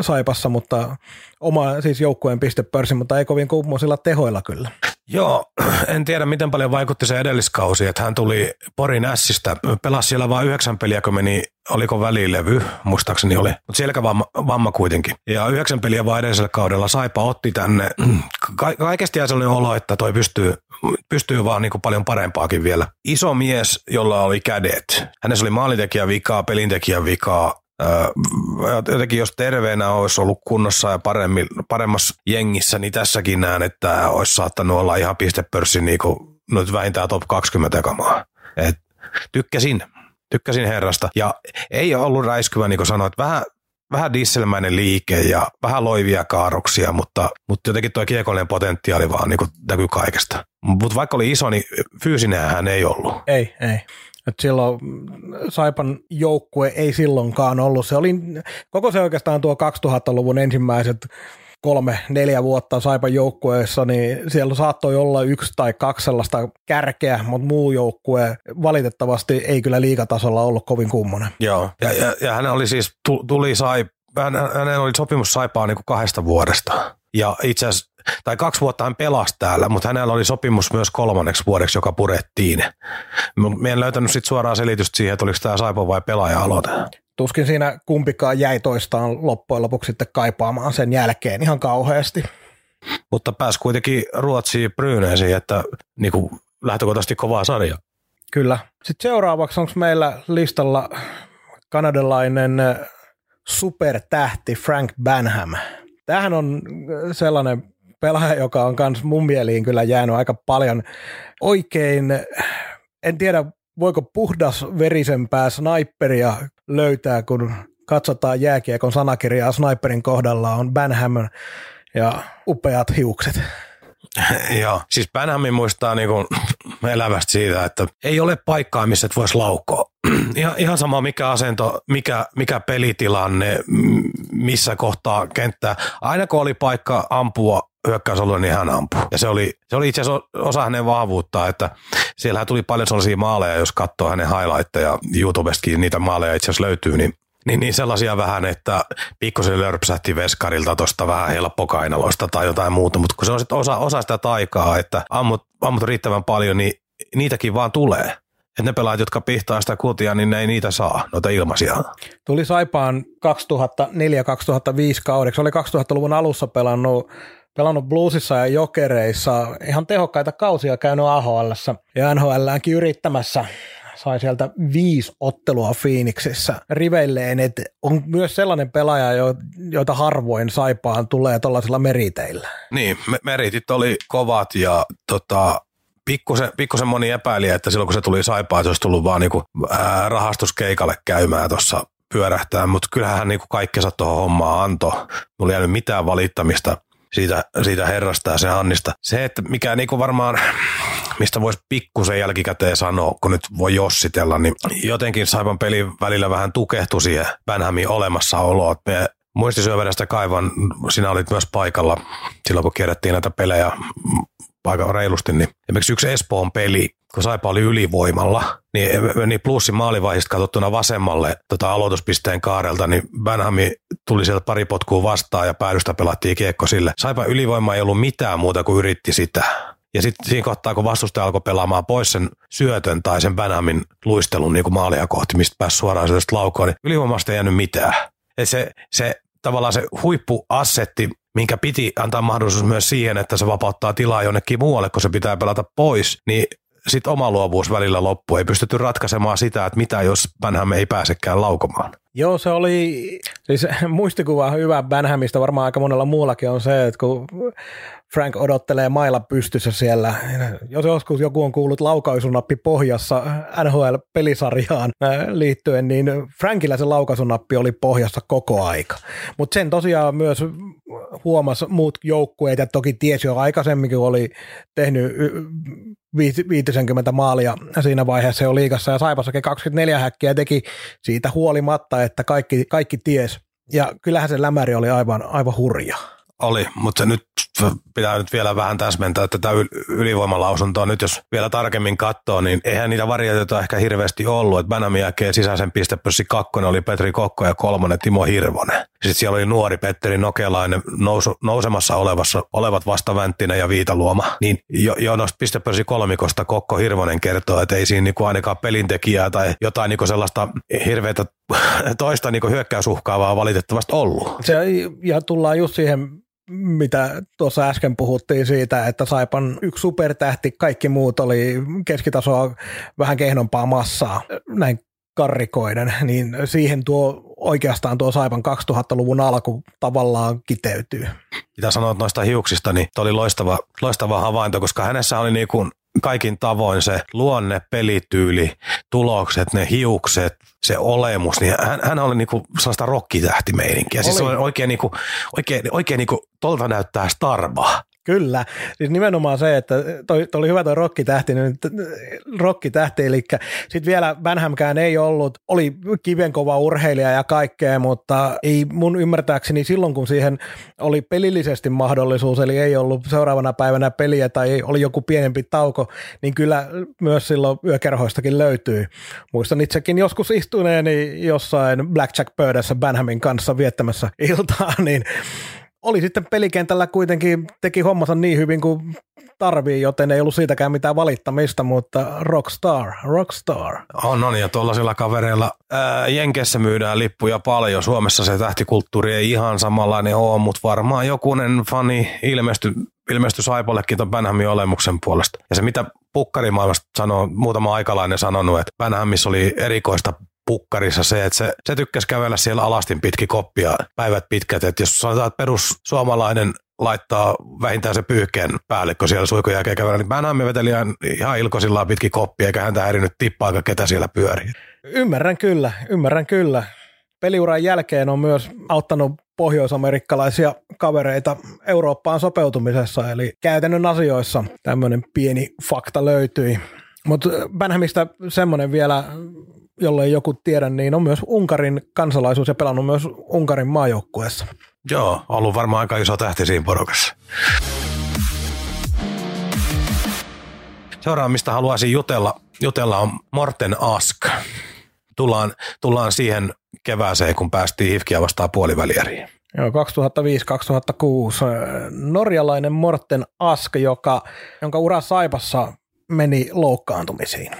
Saipassa, mutta oma siis joukkueen pistepörssin, mutta ei kovin kummoisilla tehoilla kyllä.
Joo, en tiedä miten paljon vaikutti se edelliskausi, että hän tuli Porin Ässistä, pelasi siellä vain yhdeksän peliä, kun meni, oliko välilevy, muistaakseni oli, mutta selkävamma vamma kuitenkin. Ja yhdeksän peliä vaan edellisellä kaudella Saipa otti tänne, Ka- kaikesti jäi sellainen olo, että toi pystyy, pystyy vaan niin paljon parempaakin vielä. Iso mies, jolla oli kädet. Hänessä oli maalintekijän vikaa, pelintekijän vikaa, jotenkin jos terveenä olisi ollut kunnossa ja paremmin, paremmassa jengissä, niin tässäkin näen, että olisi saattanut olla ihan pistepörssi niin kuin, nyt vähintään top 20 kamaa. Et, tykkäsin, tykkäsin herrasta. Ja ei ollut räiskyvä, niin kuin sanoit, vähän, vähän dieselmäinen liike ja vähän loivia kaaroksia, mutta, mutta jotenkin tuo kiekollinen potentiaali vaan niin näkyy kaikesta. Mutta vaikka oli iso, niin fyysinen hän ei ollut.
Ei, ei. Et silloin Saipan joukkue ei silloinkaan ollut. Se oli koko se oikeastaan tuo 2000-luvun ensimmäiset kolme, neljä vuotta Saipan joukkueessa, niin siellä saattoi olla yksi tai kaksi sellaista kärkeä, mutta muu joukkue valitettavasti ei kyllä liikatasolla ollut kovin kummonen.
Joo, ja, ja, ja hän oli siis, tuli Saip, hän, hänellä oli sopimus Saipaa niin kuin kahdesta vuodesta. Ja itse asiassa tai kaksi vuotta hän pelasi täällä, mutta hänellä oli sopimus myös kolmanneksi vuodeksi, joka purettiin. Mä en löytänyt sitten suoraan selitystä siihen, että oliko tämä Saipo vai pelaaja-aloite.
Tuskin siinä kumpikaan jäi toistaan loppujen lopuksi sitten kaipaamaan sen jälkeen ihan kauheasti.
Mutta pääsi kuitenkin Ruotsiin Brynäisiin, että niin kuin lähtökohtaisesti kovaa sarjaa.
Kyllä. Sitten seuraavaksi onko meillä listalla kanadalainen supertähti Frank Banham. Tämähän on sellainen pelaaja, joka on kans mun mieliin kyllä jäänyt aika paljon oikein, en tiedä voiko puhdas verisempää sniperia löytää, kun katsotaan jääkiekon sanakirjaa sniperin kohdalla on Banham ja upeat hiukset.
Joo, siis Banhamin muistaa niinku elävästi siitä, että ei ole paikkaa, missä et voisi laukoa. ihan, ihan sama mikä asento, mikä, mikä pelitilanne, missä kohtaa kenttää. Aina kun oli paikka ampua hyökkäysalue, niin hän ampui. Ja se oli, se oli itse asiassa osa hänen vahvuutta, että siellähän tuli paljon sellaisia maaleja, jos katsoo hänen highlightteja YouTubestakin, niitä maaleja itse asiassa löytyy, niin niin, niin sellaisia vähän, että pikkusen lörpsähti veskarilta tuosta vähän helppokainaloista tai jotain muuta, mutta kun se on sitten osa, osa sitä taikaa, että ammut, ammut riittävän paljon, niin niitäkin vaan tulee. Että ne pelaajat, jotka pihtaa sitä kutia, niin ne ei niitä saa, noita ilmaisia.
Tuli Saipaan 2004-2005 kaudeksi, oli 2000-luvun alussa pelannut pelannut bluesissa ja jokereissa, ihan tehokkaita kausia käynyt AHL ja NHLäänkin yrittämässä. Sai sieltä viisi ottelua Phoenixissä riveilleen, että on myös sellainen pelaaja, joita harvoin saipaan tulee tuollaisilla meriteillä.
Niin, meritit oli kovat ja tota, pikkusen, pikkusen moni epäili, että silloin kun se tuli saipaan, se olisi tullut vaan niinku, ää, rahastuskeikalle käymään tuossa pyörähtää, mutta kyllähän hän niinku kaikkensa tuohon hommaan antoi. Mulla ei jäänyt mitään valittamista siitä, siitä herrasta ja sen Annista. Se, että mikä niinku varmaan, mistä voisi pikkusen jälkikäteen sanoa, kun nyt voi jossitella, niin jotenkin Saipan pelin välillä vähän tukehtui siihen Bänhämin olemassaoloon. Me muistisyövedestä kaivan, sinä olit myös paikalla silloin, kun kierrettiin näitä pelejä aika reilusti, niin esimerkiksi yksi Espoon peli, kun Saipa oli ylivoimalla, niin, niin plussin maalivaiheesta katsottuna vasemmalle tota aloituspisteen kaarelta, niin Banhami tuli sieltä pari potkua vastaan ja päädystä pelattiin kiekko sille. Saipa ylivoima ei ollut mitään muuta kuin yritti sitä. Ja sitten siinä kohtaa, kun vastustaja alkoi pelaamaan pois sen syötön tai sen Banhamin luistelun niin kuin maalia kohti, mistä pääsi suoraan sieltä laukoon, niin ylivoimasta ei jäänyt mitään. Et se, se tavallaan se huippuassetti, minkä piti antaa mahdollisuus myös siihen, että se vapauttaa tilaa jonnekin muualle, kun se pitää pelata pois, niin sitten oma luovuus välillä loppui. Ei pystytty ratkaisemaan sitä, että mitä jos Banham ei pääsekään laukomaan.
Joo, se oli, siis muistikuva hyvä Banhamista, varmaan aika monella muullakin on se, että kun Frank odottelee mailla pystyssä siellä. Jos joskus joku on kuullut laukaisunappi pohjassa NHL-pelisarjaan äh, liittyen, niin Frankillä se laukaisunappi oli pohjassa koko aika. Mutta sen tosiaan myös huomasi muut joukkueet ja toki tiesi jo aikaisemmin, kun oli tehnyt 50 maalia siinä vaiheessa jo liikassa ja Saipassakin 24 häkkiä teki siitä huolimatta, että kaikki, kaikki ties. Ja kyllähän se lämäri oli aivan, aivan hurja
oli, mutta se nyt pitää nyt vielä vähän täsmentää tätä ylivoimalausuntoa. Nyt jos vielä tarkemmin katsoo, niin eihän niitä variaatioita ehkä hirveästi ollut. Että Bänämin jälkeen sisäisen pistepössi kakkonen oli Petri Kokko ja kolmonen Timo Hirvonen. Sitten siellä oli nuori Petteri Nokelainen nousu, nousemassa olevassa, olevat vasta Vänttinen ja Viitaluoma. Niin jo, jo noista pistepörssi kolmikosta Kokko Hirvonen kertoo, että ei siinä niinku ainakaan pelintekijää tai jotain niinku sellaista hirveätä toista niinku hyökkäysuhkaavaa valitettavasti ollut.
Se, ja tullaan just siihen mitä tuossa äsken puhuttiin siitä, että Saipan yksi supertähti, kaikki muut oli keskitasoa vähän kehnompaa massaa, näin karrikoiden, niin siihen tuo oikeastaan tuo Saipan 2000-luvun alku tavallaan kiteytyy.
Mitä sanoit noista hiuksista, niin oli loistava, loistava havainto, koska hänessä oli niin kuin kaikin tavoin se luonne, pelityyli, tulokset, ne hiukset, se olemus, niin hän, hän oli niinku sellaista rokkitähtimeininkiä. Siis oli. oikein, niinku, oikein, oikein niinku, tolta näyttää Starba.
Kyllä, siis nimenomaan se, että toi, toi oli hyvä toi rokkitähti, niin rokkitähti, eli sitten vielä Benhamkään ei ollut, oli kivenkova urheilija ja kaikkea, mutta ei mun ymmärtääkseni silloin, kun siihen oli pelillisesti mahdollisuus, eli ei ollut seuraavana päivänä peliä tai oli joku pienempi tauko, niin kyllä myös silloin yökerhoistakin löytyy. Muistan itsekin joskus istuneeni jossain blackjack-pöydässä Benhamin kanssa viettämässä iltaa, niin oli sitten pelikentällä kuitenkin, teki hommansa niin hyvin kuin tarvii, joten ei ollut siitäkään mitään valittamista, mutta rockstar, rockstar.
On, on, ja tuollaisilla kavereilla ää, Jenkessä myydään lippuja paljon. Suomessa se tähtikulttuuri ei ihan samanlainen ole, mutta varmaan jokunen fani ilmestyi ilmesty Saipollekin tuon Benhamin olemuksen puolesta. Ja se mitä pukkarimaailmasta sanoo, muutama aikalainen sanonut, että Benhamissa oli erikoista pukkarissa se, että se, se tykkäsi kävellä siellä alastin pitki koppia päivät pitkät, että jos sanotaan, että perus suomalainen laittaa vähintään se pyyhkeen päälle, kun siellä suikun jälkeen kävellä, niin Bänhammi veteli ihan ilkoisillaan pitki koppia, eikä häntä häirinyt tippaa, ketä siellä pyörii.
Ymmärrän kyllä, ymmärrän kyllä. Peliuran jälkeen on myös auttanut pohjoisamerikkalaisia kavereita Eurooppaan sopeutumisessa, eli käytännön asioissa tämmöinen pieni fakta löytyi. Mutta Bänhamista semmoinen vielä jollei joku tiedä, niin on myös Unkarin kansalaisuus ja pelannut myös Unkarin maajoukkueessa.
Joo, ollut varmaan aika iso tähti siinä porukassa. Seuraava, mistä haluaisin jutella, jutella on Morten Ask. Tullaan, tullaan siihen kevääseen, kun päästiin Hifkiä vastaan puoliväliäriin.
Joo, 2005-2006 norjalainen Morten Ask, joka, jonka ura Saipassa meni loukkaantumisiin.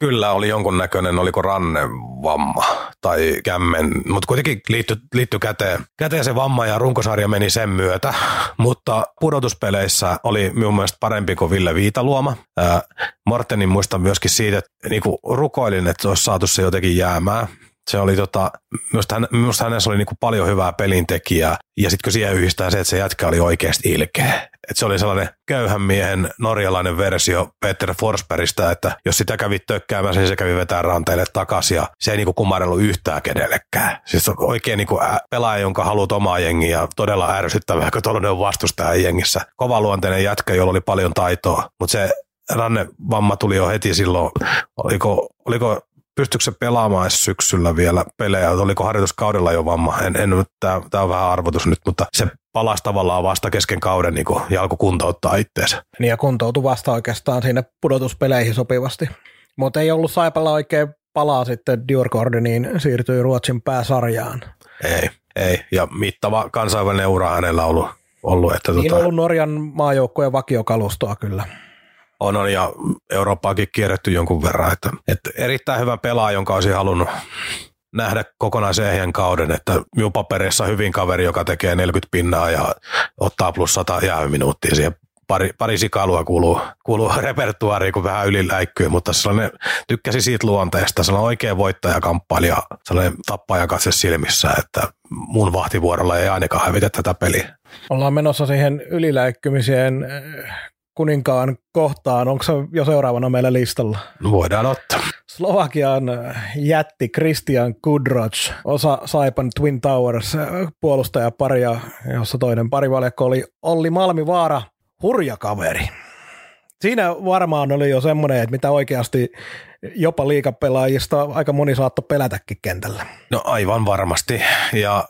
Kyllä oli jonkunnäköinen, oliko rannevamma tai kämmen, mutta kuitenkin liittyi, liitty käteen. Käteen se vamma ja runkosarja meni sen myötä, mutta pudotuspeleissä oli minun mielestä parempi kuin Ville Viitaluoma. Ää, Mortenin muistan myöskin siitä, että niinku rukoilin, että olisi saatu se jotenkin jäämään se oli tota, minusta, hän, minusta hänessä oli niinku paljon hyvää pelintekijää, ja sitten kun siihen yhdistää se, että se jätkä oli oikeasti ilkeä. Et se oli sellainen köyhän miehen norjalainen versio Peter Forsbergistä, että jos sitä kävi tökkäämään, niin se kävi vetää ranteille takaisin, ja se ei niinku kumarellut yhtään kenellekään. Siis on oikein niinku pelaaja, jonka haluat omaa jengiä, ja todella ärsyttävää, kun tuollainen on vastustaja jengissä. Kovaluonteinen jätkä, jolla oli paljon taitoa, mutta se rannevamma tuli jo heti silloin, oliko, oliko pystyykö se pelaamaan syksyllä vielä pelejä, oliko harjoituskaudella jo vamma, en, en tämä, tämä on vähän arvotus nyt, mutta se palasi tavallaan vasta kesken kauden niin ja alkoi kuntouttaa itteensä.
Niin ja kuntoutui vasta oikeastaan siinä pudotuspeleihin sopivasti. Mutta ei ollut Saipalla oikein palaa sitten Dior Gordoniin, siirtyi Ruotsin pääsarjaan.
Ei, ei. Ja mittava kansainvälinen ura hänellä ollut. ollut että
niin tota... ollut Norjan maajoukkojen vakiokalustoa kyllä
on, on ja Eurooppaakin kierretty jonkun verran. Että, että erittäin hyvä pelaaja, jonka olisin halunnut nähdä kokonaisen ehjän kauden, että minun paperissa hyvin kaveri, joka tekee 40 pinnaa ja ottaa plus 100 jäähyminuuttia siihen pari, pari sikalua kuuluu, kuuluu repertuaariin, kun vähän yliläikkyy, mutta sellainen, tykkäsi siitä luonteesta, sellainen oikea voittajakamppailija, sellainen tappaja katse silmissä, että mun vahtivuorolla ei ainakaan hävitä tätä peliä.
Ollaan menossa siihen yliläikkymiseen kuninkaan kohtaan. Onko se jo seuraavana meillä listalla?
No voidaan ottaa.
Slovakian jätti Christian Kudroc, osa Saipan Twin Towers puolustajaparia, jossa toinen parivaljakko oli Olli Malmivaara, hurja kaveri. Siinä varmaan oli jo semmoinen, että mitä oikeasti jopa liikapelaajista aika moni saattoi pelätäkin kentällä.
No aivan varmasti. Ja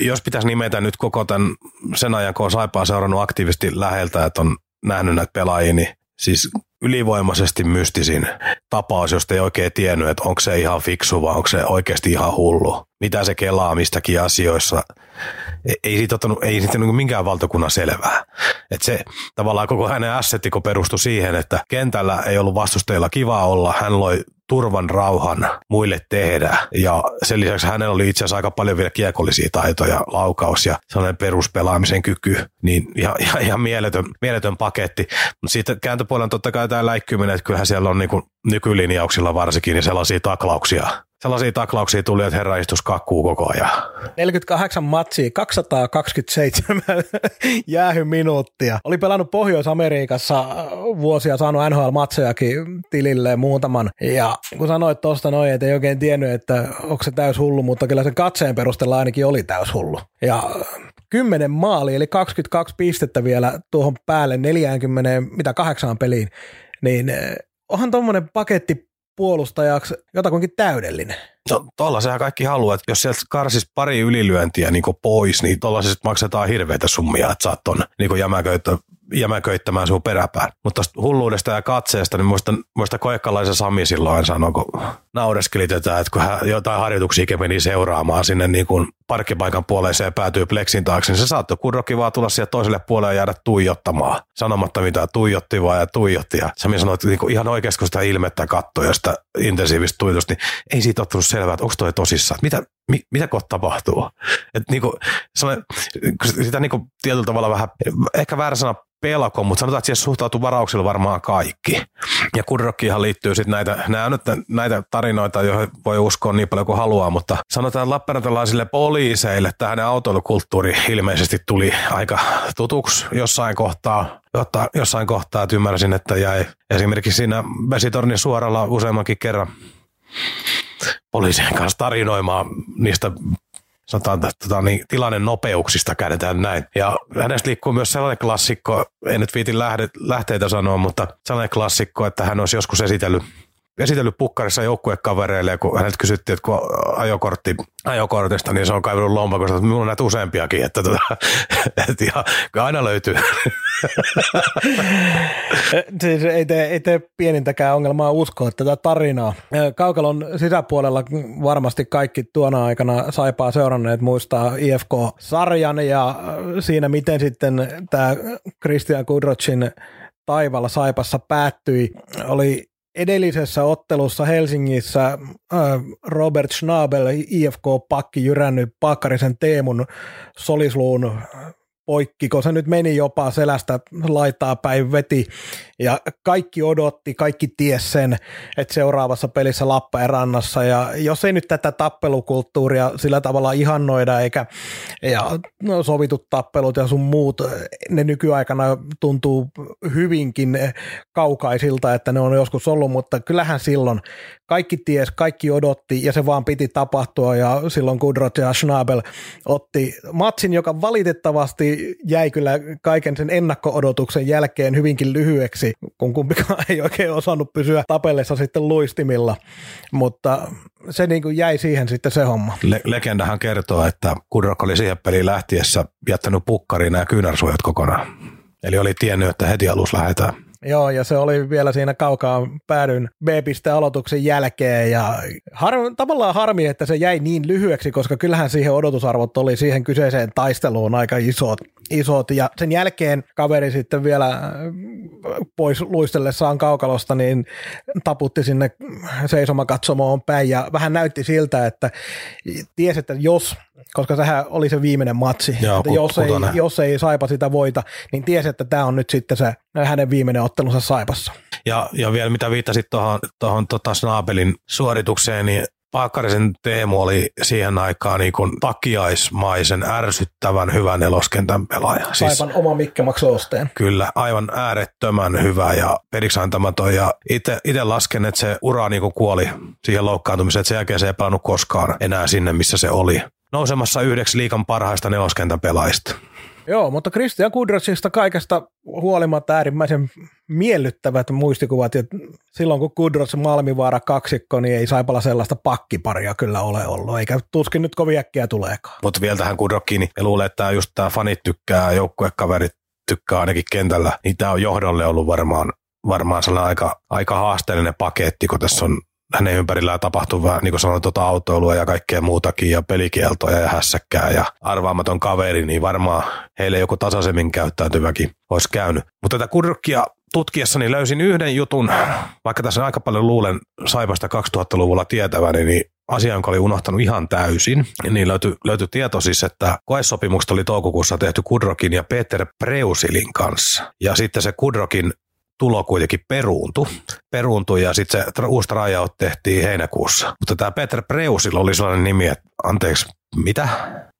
jos pitäisi nimetä nyt koko tämän sen ajan, kun on Saipaa seurannut aktiivisesti läheltä, että on nähnyt näitä pelaajia, niin siis ylivoimaisesti mystisin tapaus, josta ei oikein tiennyt, että onko se ihan fiksu vai onko se oikeasti ihan hullu. Mitä se kelaa mistäkin asioissa. Ei, siitä ottanut, ei siitä niin minkään valtakunnan selvää. Että se tavallaan koko hänen assettiko perustui siihen, että kentällä ei ollut vastustajilla kiva olla. Hän loi turvan rauhan muille tehdä. Ja sen lisäksi hänellä oli itse asiassa aika paljon vielä kiekollisia taitoja, laukaus ja sellainen peruspelaamisen kyky. Niin ihan, ihan, ihan mieletön, mieletön paketti. Mutta sitten kääntöpuolella totta kai tämä läikkyminen, että kyllähän siellä on niin kuin nykylinjauksilla varsinkin niin sellaisia taklauksia, sellaisia taklauksia tuli, että herra istus kakkuu koko ajan.
48 matsia, 227 jäähyminuuttia. Oli pelannut Pohjois-Amerikassa vuosia, saanut NHL-matsejakin tilille muutaman. Ja kun sanoit tuosta noin, että ei oikein tiennyt, että onko se täys hullu, mutta kyllä sen katseen perusteella ainakin oli täys hullu. Ja 10 maali, eli 22 pistettä vielä tuohon päälle 40, mitä kahdeksaan peliin, niin eh, onhan tuommoinen paketti puolustajaksi jotakuinkin täydellinen.
No tollasehän kaikki haluaa, että jos sieltä karsis pari ylilyöntiä niin pois, niin tollaisesta maksetaan hirveitä summia, että saat ton niin jämäköitä, jämäköittämään sun peräpään. Mutta tuosta hulluudesta ja katseesta, niin muistan, muista koekkalaisen Sami silloin sanoi, kun naureskeli tätä, että kun hän jotain harjoituksia meni seuraamaan sinne niin kuin parkkipaikan puoleeseen ja päätyy pleksin taakse, niin se saattoi kurrokki vaan tulla sieltä toiselle puolelle ja jäädä tuijottamaan. Sanomatta mitä tuijotti vaan ja tuijotti. Ja Sami sanoi, että niin kuin ihan oikeasti kun sitä ilmettä katsoi ja sitä intensiivistä tuijotusta, niin ei siitä tullut selvää, että onko toi tosissaan. Mitä, mi, mitä kohta tapahtuu? Et niinku, sitä niinku tietyllä tavalla vähän, ehkä väärä sana pelko, mutta sanotaan, että siihen suhtautuu varauksilla varmaan kaikki. Ja Kudrokkiinhan liittyy sitten näitä, nämä nyt näitä tarinoita, joihin voi uskoa niin paljon kuin haluaa, mutta sanotaan, että Lappeenrantalaisille poliiseille tämä hänen autoilukulttuuri ilmeisesti tuli aika tutuksi jossain kohtaa, jotta jossain kohtaa, että ymmärsin, että jäi esimerkiksi siinä vesitornin suoralla useammankin kerran poliisien kanssa tarinoimaan niistä sanotaan, tota, niin, tilanne nopeuksista käännetään näin. Ja hänestä liikkuu myös sellainen klassikko, en nyt viitin lähde, lähteitä sanoa, mutta sellainen klassikko, että hän olisi joskus esitellyt esitellyt pukkarissa joukkuekavereille, kun häneltä kysyttiin, että kun ajokortti, ajokortista, niin se on kaivannut lompakosta, että minulla on näitä useampiakin, että, tota, että ihan, aina löytyy.
siis ei tee, ei tee pienintäkään ongelmaa uskoa tätä tarinaa. Kaukalon sisäpuolella varmasti kaikki tuona aikana saipaa seuranneet muistaa IFK-sarjan ja siinä miten sitten tämä Christian Kudrocin taivalla Saipassa päättyi, oli edellisessä ottelussa Helsingissä Robert Schnabel, IFK-pakki, jyrännyt Pakkarisen Teemun solisluun poikkiko se nyt meni jopa selästä laittaa päin veti. Ja kaikki odotti, kaikki ties sen, että seuraavassa pelissä Lappeenrannassa ja jos ei nyt tätä tappelukulttuuria sillä tavalla ihannoida eikä ja no, sovitut tappelut ja sun muut, ne nykyaikana tuntuu hyvinkin kaukaisilta, että ne on joskus ollut, mutta kyllähän silloin kaikki ties, kaikki odotti ja se vaan piti tapahtua. Ja silloin Kudrot ja Schnabel otti matsin, joka valitettavasti jäi kyllä kaiken sen ennakko-odotuksen jälkeen hyvinkin lyhyeksi, kun kumpikaan ei oikein osannut pysyä tapellessa sitten luistimilla, mutta se niin kuin jäi siihen sitten se homma.
Le- legendahan kertoo, että Kudrok oli siihen peliin lähtiessä jättänyt pukkariin nämä kyynärsuojat kokonaan. Eli oli tiennyt, että heti alus lähdetään.
Joo, ja se oli vielä siinä kaukaa päädyn B-piste-aloituksen jälkeen, ja har, tavallaan harmi, että se jäi niin lyhyeksi, koska kyllähän siihen odotusarvot oli siihen kyseiseen taisteluun aika isot, isot ja sen jälkeen kaveri sitten vielä äh, pois luistellessaan kaukalosta, niin taputti sinne seisomakatsomoon päin, ja vähän näytti siltä, että tiesi, että jos koska sehän oli se viimeinen matsi.
Joo,
että jos, ei, jos ei Saipa sitä voita, niin tiesi, että tämä on nyt sitten se hänen viimeinen ottelunsa Saipassa.
Ja, ja vielä mitä viittasit tuohon, tota Snabelin suoritukseen, niin Paakkarisen Teemu oli siihen aikaan niin kuin takiaismaisen ärsyttävän hyvän neloskentän pelaaja.
Siis, Saipan oma Mikke Osteen.
Kyllä, aivan äärettömän hyvä ja periksi antamaton. Ja itse lasken, että se ura niin kuin kuoli siihen loukkaantumiseen, että sen jälkeen se ei pelannut koskaan enää sinne, missä se oli nousemassa yhdeksi liikan parhaista neloskentän pelaajista.
Joo, mutta Christian Kudrosista kaikesta huolimatta äärimmäisen miellyttävät muistikuvat. Ja silloin kun Kudros Malmivaara kaksikko, niin ei Saipala sellaista pakkiparia kyllä ole ollut, eikä tuskin nyt kovin äkkiä tuleekaan.
Mutta vielä tähän Kudrokkiin, niin luulen, että just tämä fanit tykkää, joukkuekaverit tykkää ainakin kentällä, niin tämä on johdolle ollut varmaan, varmaan sellainen aika, aika haasteellinen paketti, kun tässä on hänen ympärillään tapahtuu vähän, niin kuin sanoin, tuota autoilua ja kaikkea muutakin ja pelikieltoja ja hässäkkää ja arvaamaton kaveri, niin varmaan heille joku tasaisemmin käyttäytyväkin olisi käynyt. Mutta tätä kurkkia tutkiessani löysin yhden jutun, vaikka tässä aika paljon luulen Saipasta 2000-luvulla tietäväni, niin asia, jonka oli unohtanut ihan täysin. Niin löytyi, löytyi tieto siis, että koesopimukset oli toukokuussa tehty Kudrokin ja Peter Preusilin kanssa. Ja sitten se Kudrokin tulo kuitenkin peruuntui. Peruuntui ja sitten se uusi rajaut tehtiin heinäkuussa. Mutta tämä Peter Preusil oli sellainen nimi, että anteeksi, mitä?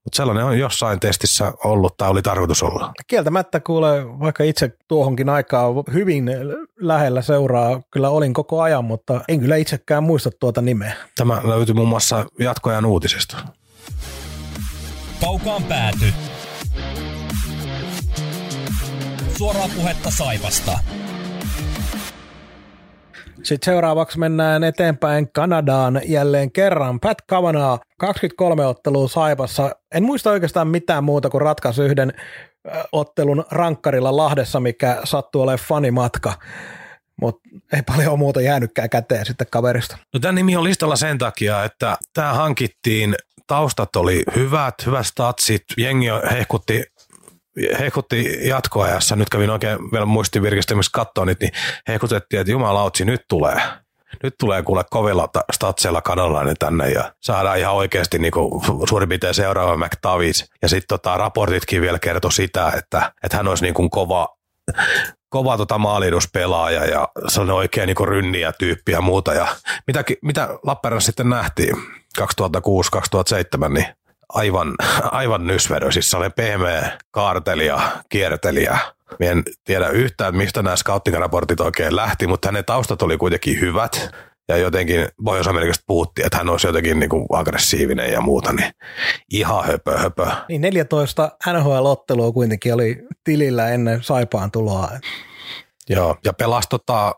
Mutta sellainen on jossain testissä ollut tai oli tarkoitus olla.
Kieltämättä kuule, vaikka itse tuohonkin aikaan hyvin lähellä seuraa, kyllä olin koko ajan, mutta en kyllä itsekään muista tuota nimeä.
Tämä löytyi muun muassa jatkoajan uutisesta.
Kaukaan pääty. Suoraa puhetta Saivasta.
Sitten seuraavaksi mennään eteenpäin Kanadaan jälleen kerran. Pat Kavanaa, 23 ottelua Saipassa. En muista oikeastaan mitään muuta kuin ratkaisi yhden ottelun rankkarilla Lahdessa, mikä sattuu olemaan fanimatka. Mutta ei paljon muuta jäänytkään käteen sitten kaverista.
No tämä nimi on listalla sen takia, että tämä hankittiin taustat oli hyvät, hyvät statsit, jengi hehkutti hehkutti jatkoajassa, nyt kävin oikein vielä muistivirkistelmissä katsoa niitä, niin hehkutettiin, että jumalautsi, nyt tulee. Nyt tulee kuule kovilla statseilla kanalainen tänne ja saadaan ihan oikeasti niin kuin suurin piirtein seuraava McTavis. Ja sitten tota, raportitkin vielä kertoi sitä, että, että hän olisi niin kuin kova, kova tota maaliduspelaaja ja sellainen oikein niin rynniä tyyppi ja muuta. Ja mitä, mitä Lappeenrannassa sitten nähtiin 2006-2007, niin aivan, aivan nysvedö, siis sellainen pehmeä kaartelija, kiertelijä. Mä en tiedä yhtään, mistä nämä scouting-raportit oikein lähti, mutta hänen taustat oli kuitenkin hyvät. Ja jotenkin Pohjois-Amerikasta puhuttiin, että hän olisi jotenkin niin kuin aggressiivinen ja muuta, niin ihan höpö, höpö.
Niin 14 NHL-ottelua kuitenkin oli tilillä ennen Saipaan tuloa.
Joo, ja pelasi tota,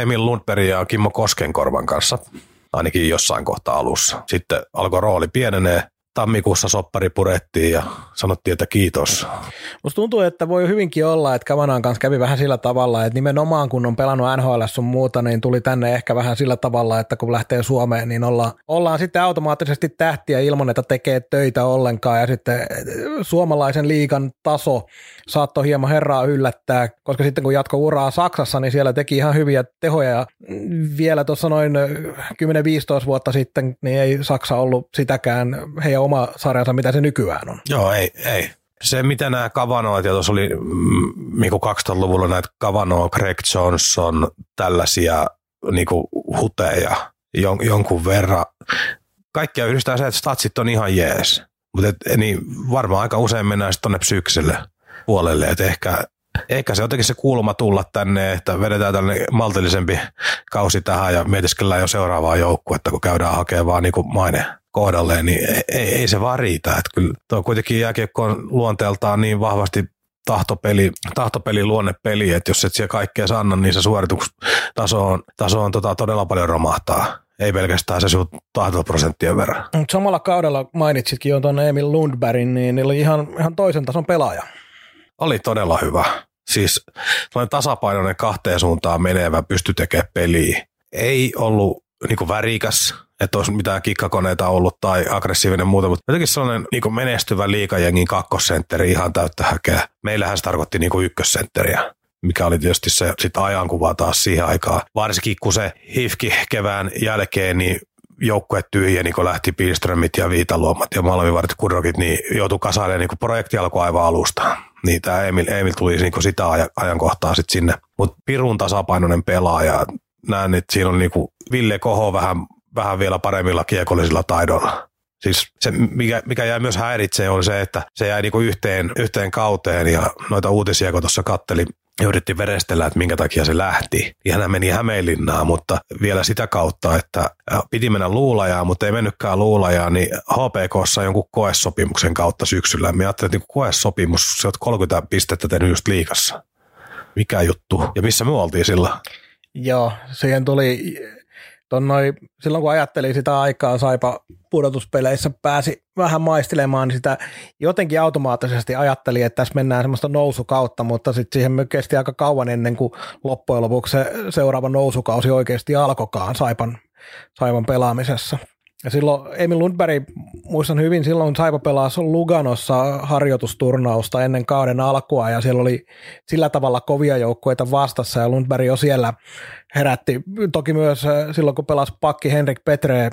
Emil Lundberg ja Kimmo Koskenkorvan kanssa ainakin jossain kohtaa alussa. Sitten alkoi rooli pienenee, tammikuussa soppari purettiin ja sanottiin, että kiitos.
Musta tuntuu, että voi hyvinkin olla, että Kavanaan kanssa kävi vähän sillä tavalla, että nimenomaan kun on pelannut NHL sun muuta, niin tuli tänne ehkä vähän sillä tavalla, että kun lähtee Suomeen, niin ollaan, ollaan sitten automaattisesti tähtiä ilman, että tekee töitä ollenkaan ja sitten suomalaisen liikan taso saattoi hieman herraa yllättää, koska sitten kun jatko uraa Saksassa, niin siellä teki ihan hyviä tehoja ja vielä tuossa noin 10-15 vuotta sitten, niin ei Saksa ollut sitäkään heidän oma sarjansa, mitä se nykyään on.
Joo, ei, ei. Se, mitä nämä Kavanoit, ja tuossa oli mm, niin 2000-luvulla näitä Kavanoa, Greg Johnson, tällaisia niin huteja jon, jonkun verran. Kaikkia yhdistää se, että statsit on ihan jees. Mutta niin varmaan aika usein mennään sitten tuonne psyykkiselle puolelle, että ehkä, ehkä se jotenkin se kulma tulla tänne, että vedetään tänne maltillisempi kausi tähän ja mietiskellään jo seuraavaa joukkuetta, kun käydään hakemaan niin maine kohdalleen, niin ei, ei, se vaan riitä. Että kyllä tuo kuitenkin jääkiekko on luonteeltaan niin vahvasti tahtopeli, tahtopeli luonnepeli, että jos et siellä kaikkea sanna, niin se suoritustaso on, taso on tota, todella paljon romahtaa. Ei pelkästään se sinun tahtoprosenttien verran.
Samalla kaudella mainitsitkin jo tuon Emil Lundbergin, niin oli ihan, ihan toisen tason pelaaja.
Oli todella hyvä. Siis tasapainoinen kahteen suuntaan menevä, pysty tekemään peliä. Ei ollut niin värikäs, että olisi mitään kikkakoneita ollut tai aggressiivinen muuta, mutta jotenkin sellainen niin menestyvä liikajengin kakkosentteri ihan täyttä häkeä. Meillähän se tarkoitti niin ykkössentteriä mikä oli tietysti se sit ajankuva taas siihen aikaan. Varsinkin kun se hifki kevään jälkeen, niin joukkue tyhjeni, kun lähti Pilströmit ja Viitaluomat ja Malmivarit Kudrokit, niin joutui kasailemaan niin projekti alkoi aivan alusta. Niin tämä Emil, Emil tuli niin sitä ajankohtaa sitten sinne. Mutta pirun tasapainoinen pelaaja. Näen, että siinä on niin Ville Koho vähän vähän vielä paremmilla kiekollisilla taidoilla. Siis se, mikä, mikä jäi myös häiritseen, oli se, että se jäi niinku yhteen, yhteen kauteen ja noita uutisia, kun tuossa katteli, yritti verestellä, että minkä takia se lähti. Ja hän meni Hämeenlinnaan, mutta vielä sitä kautta, että piti mennä luulajaan, mutta ei mennytkään luulajaan, niin HPKssa jonkun koesopimuksen kautta syksyllä. Mä ajattelin, että niin koesopimus, se on 30 pistettä tehnyt just liikassa. Mikä juttu? Ja missä me oltiin silloin?
Joo, siihen tuli noi, silloin kun ajattelin sitä aikaa Saipa pudotuspeleissä pääsi vähän maistelemaan, niin sitä jotenkin automaattisesti ajattelin, että tässä mennään semmoista nousukautta, mutta sitten siihen kesti aika kauan ennen kuin loppujen lopuksi se seuraava nousukausi oikeasti alkokaan Saipan, Saipan pelaamisessa. Ja silloin Emil Lundberg, muistan hyvin, silloin Saipa pelasi Luganossa harjoitusturnausta ennen kauden alkua ja siellä oli sillä tavalla kovia joukkueita vastassa ja Lundberg jo siellä herätti. Toki myös äh, silloin, kun pelasi pakki Henrik Petre,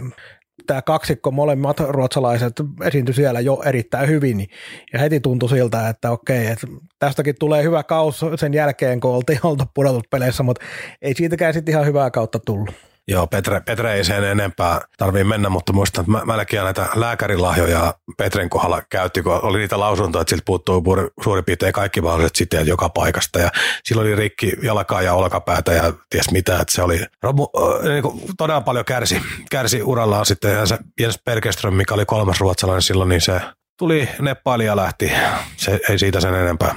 tämä kaksikko, molemmat ruotsalaiset esiintyi siellä jo erittäin hyvin, ja heti tuntui siltä, että okei, että tästäkin tulee hyvä kaus sen jälkeen, kun oltiin oltu pudotuspeleissä, mutta ei siitäkään sitten ihan hyvää kautta tullut.
Joo, Petre, Petre ei sen enempää tarvii mennä, mutta muistan, että mä, mä näitä lääkärilahjoja Petren kohdalla käytti, kun oli niitä lausuntoja, että siltä puuttuu suurin piirtein kaikki mahdolliset siteet joka paikasta. Ja silloin oli rikki jalkaa ja olkapäätä ja ties mitä, että se oli romu, niin kuin todella paljon kärsi, kärsi urallaan sitten. Ja se Jens Bergeström, mikä oli kolmas ruotsalainen silloin, niin se tuli neppaili ja lähti. Se ei siitä sen enempää.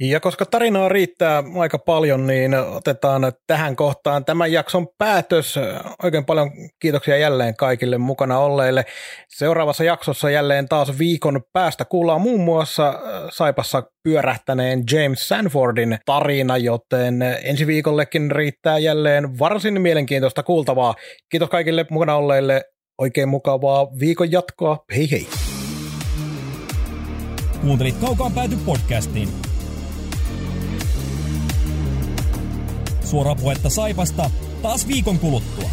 Ja koska tarinaa riittää aika paljon, niin otetaan tähän kohtaan tämän jakson päätös. Oikein paljon kiitoksia jälleen kaikille mukana olleille. Seuraavassa jaksossa jälleen taas viikon päästä kuullaan muun muassa Saipassa pyörähtäneen James Sanfordin tarina, joten ensi viikollekin riittää jälleen varsin mielenkiintoista kuultavaa. Kiitos kaikille mukana olleille. Oikein mukavaa viikon jatkoa. Hei hei!
Kuuntelit Kaukaan pääty podcastiin. Suora puhetta Saipasta taas viikon kuluttua.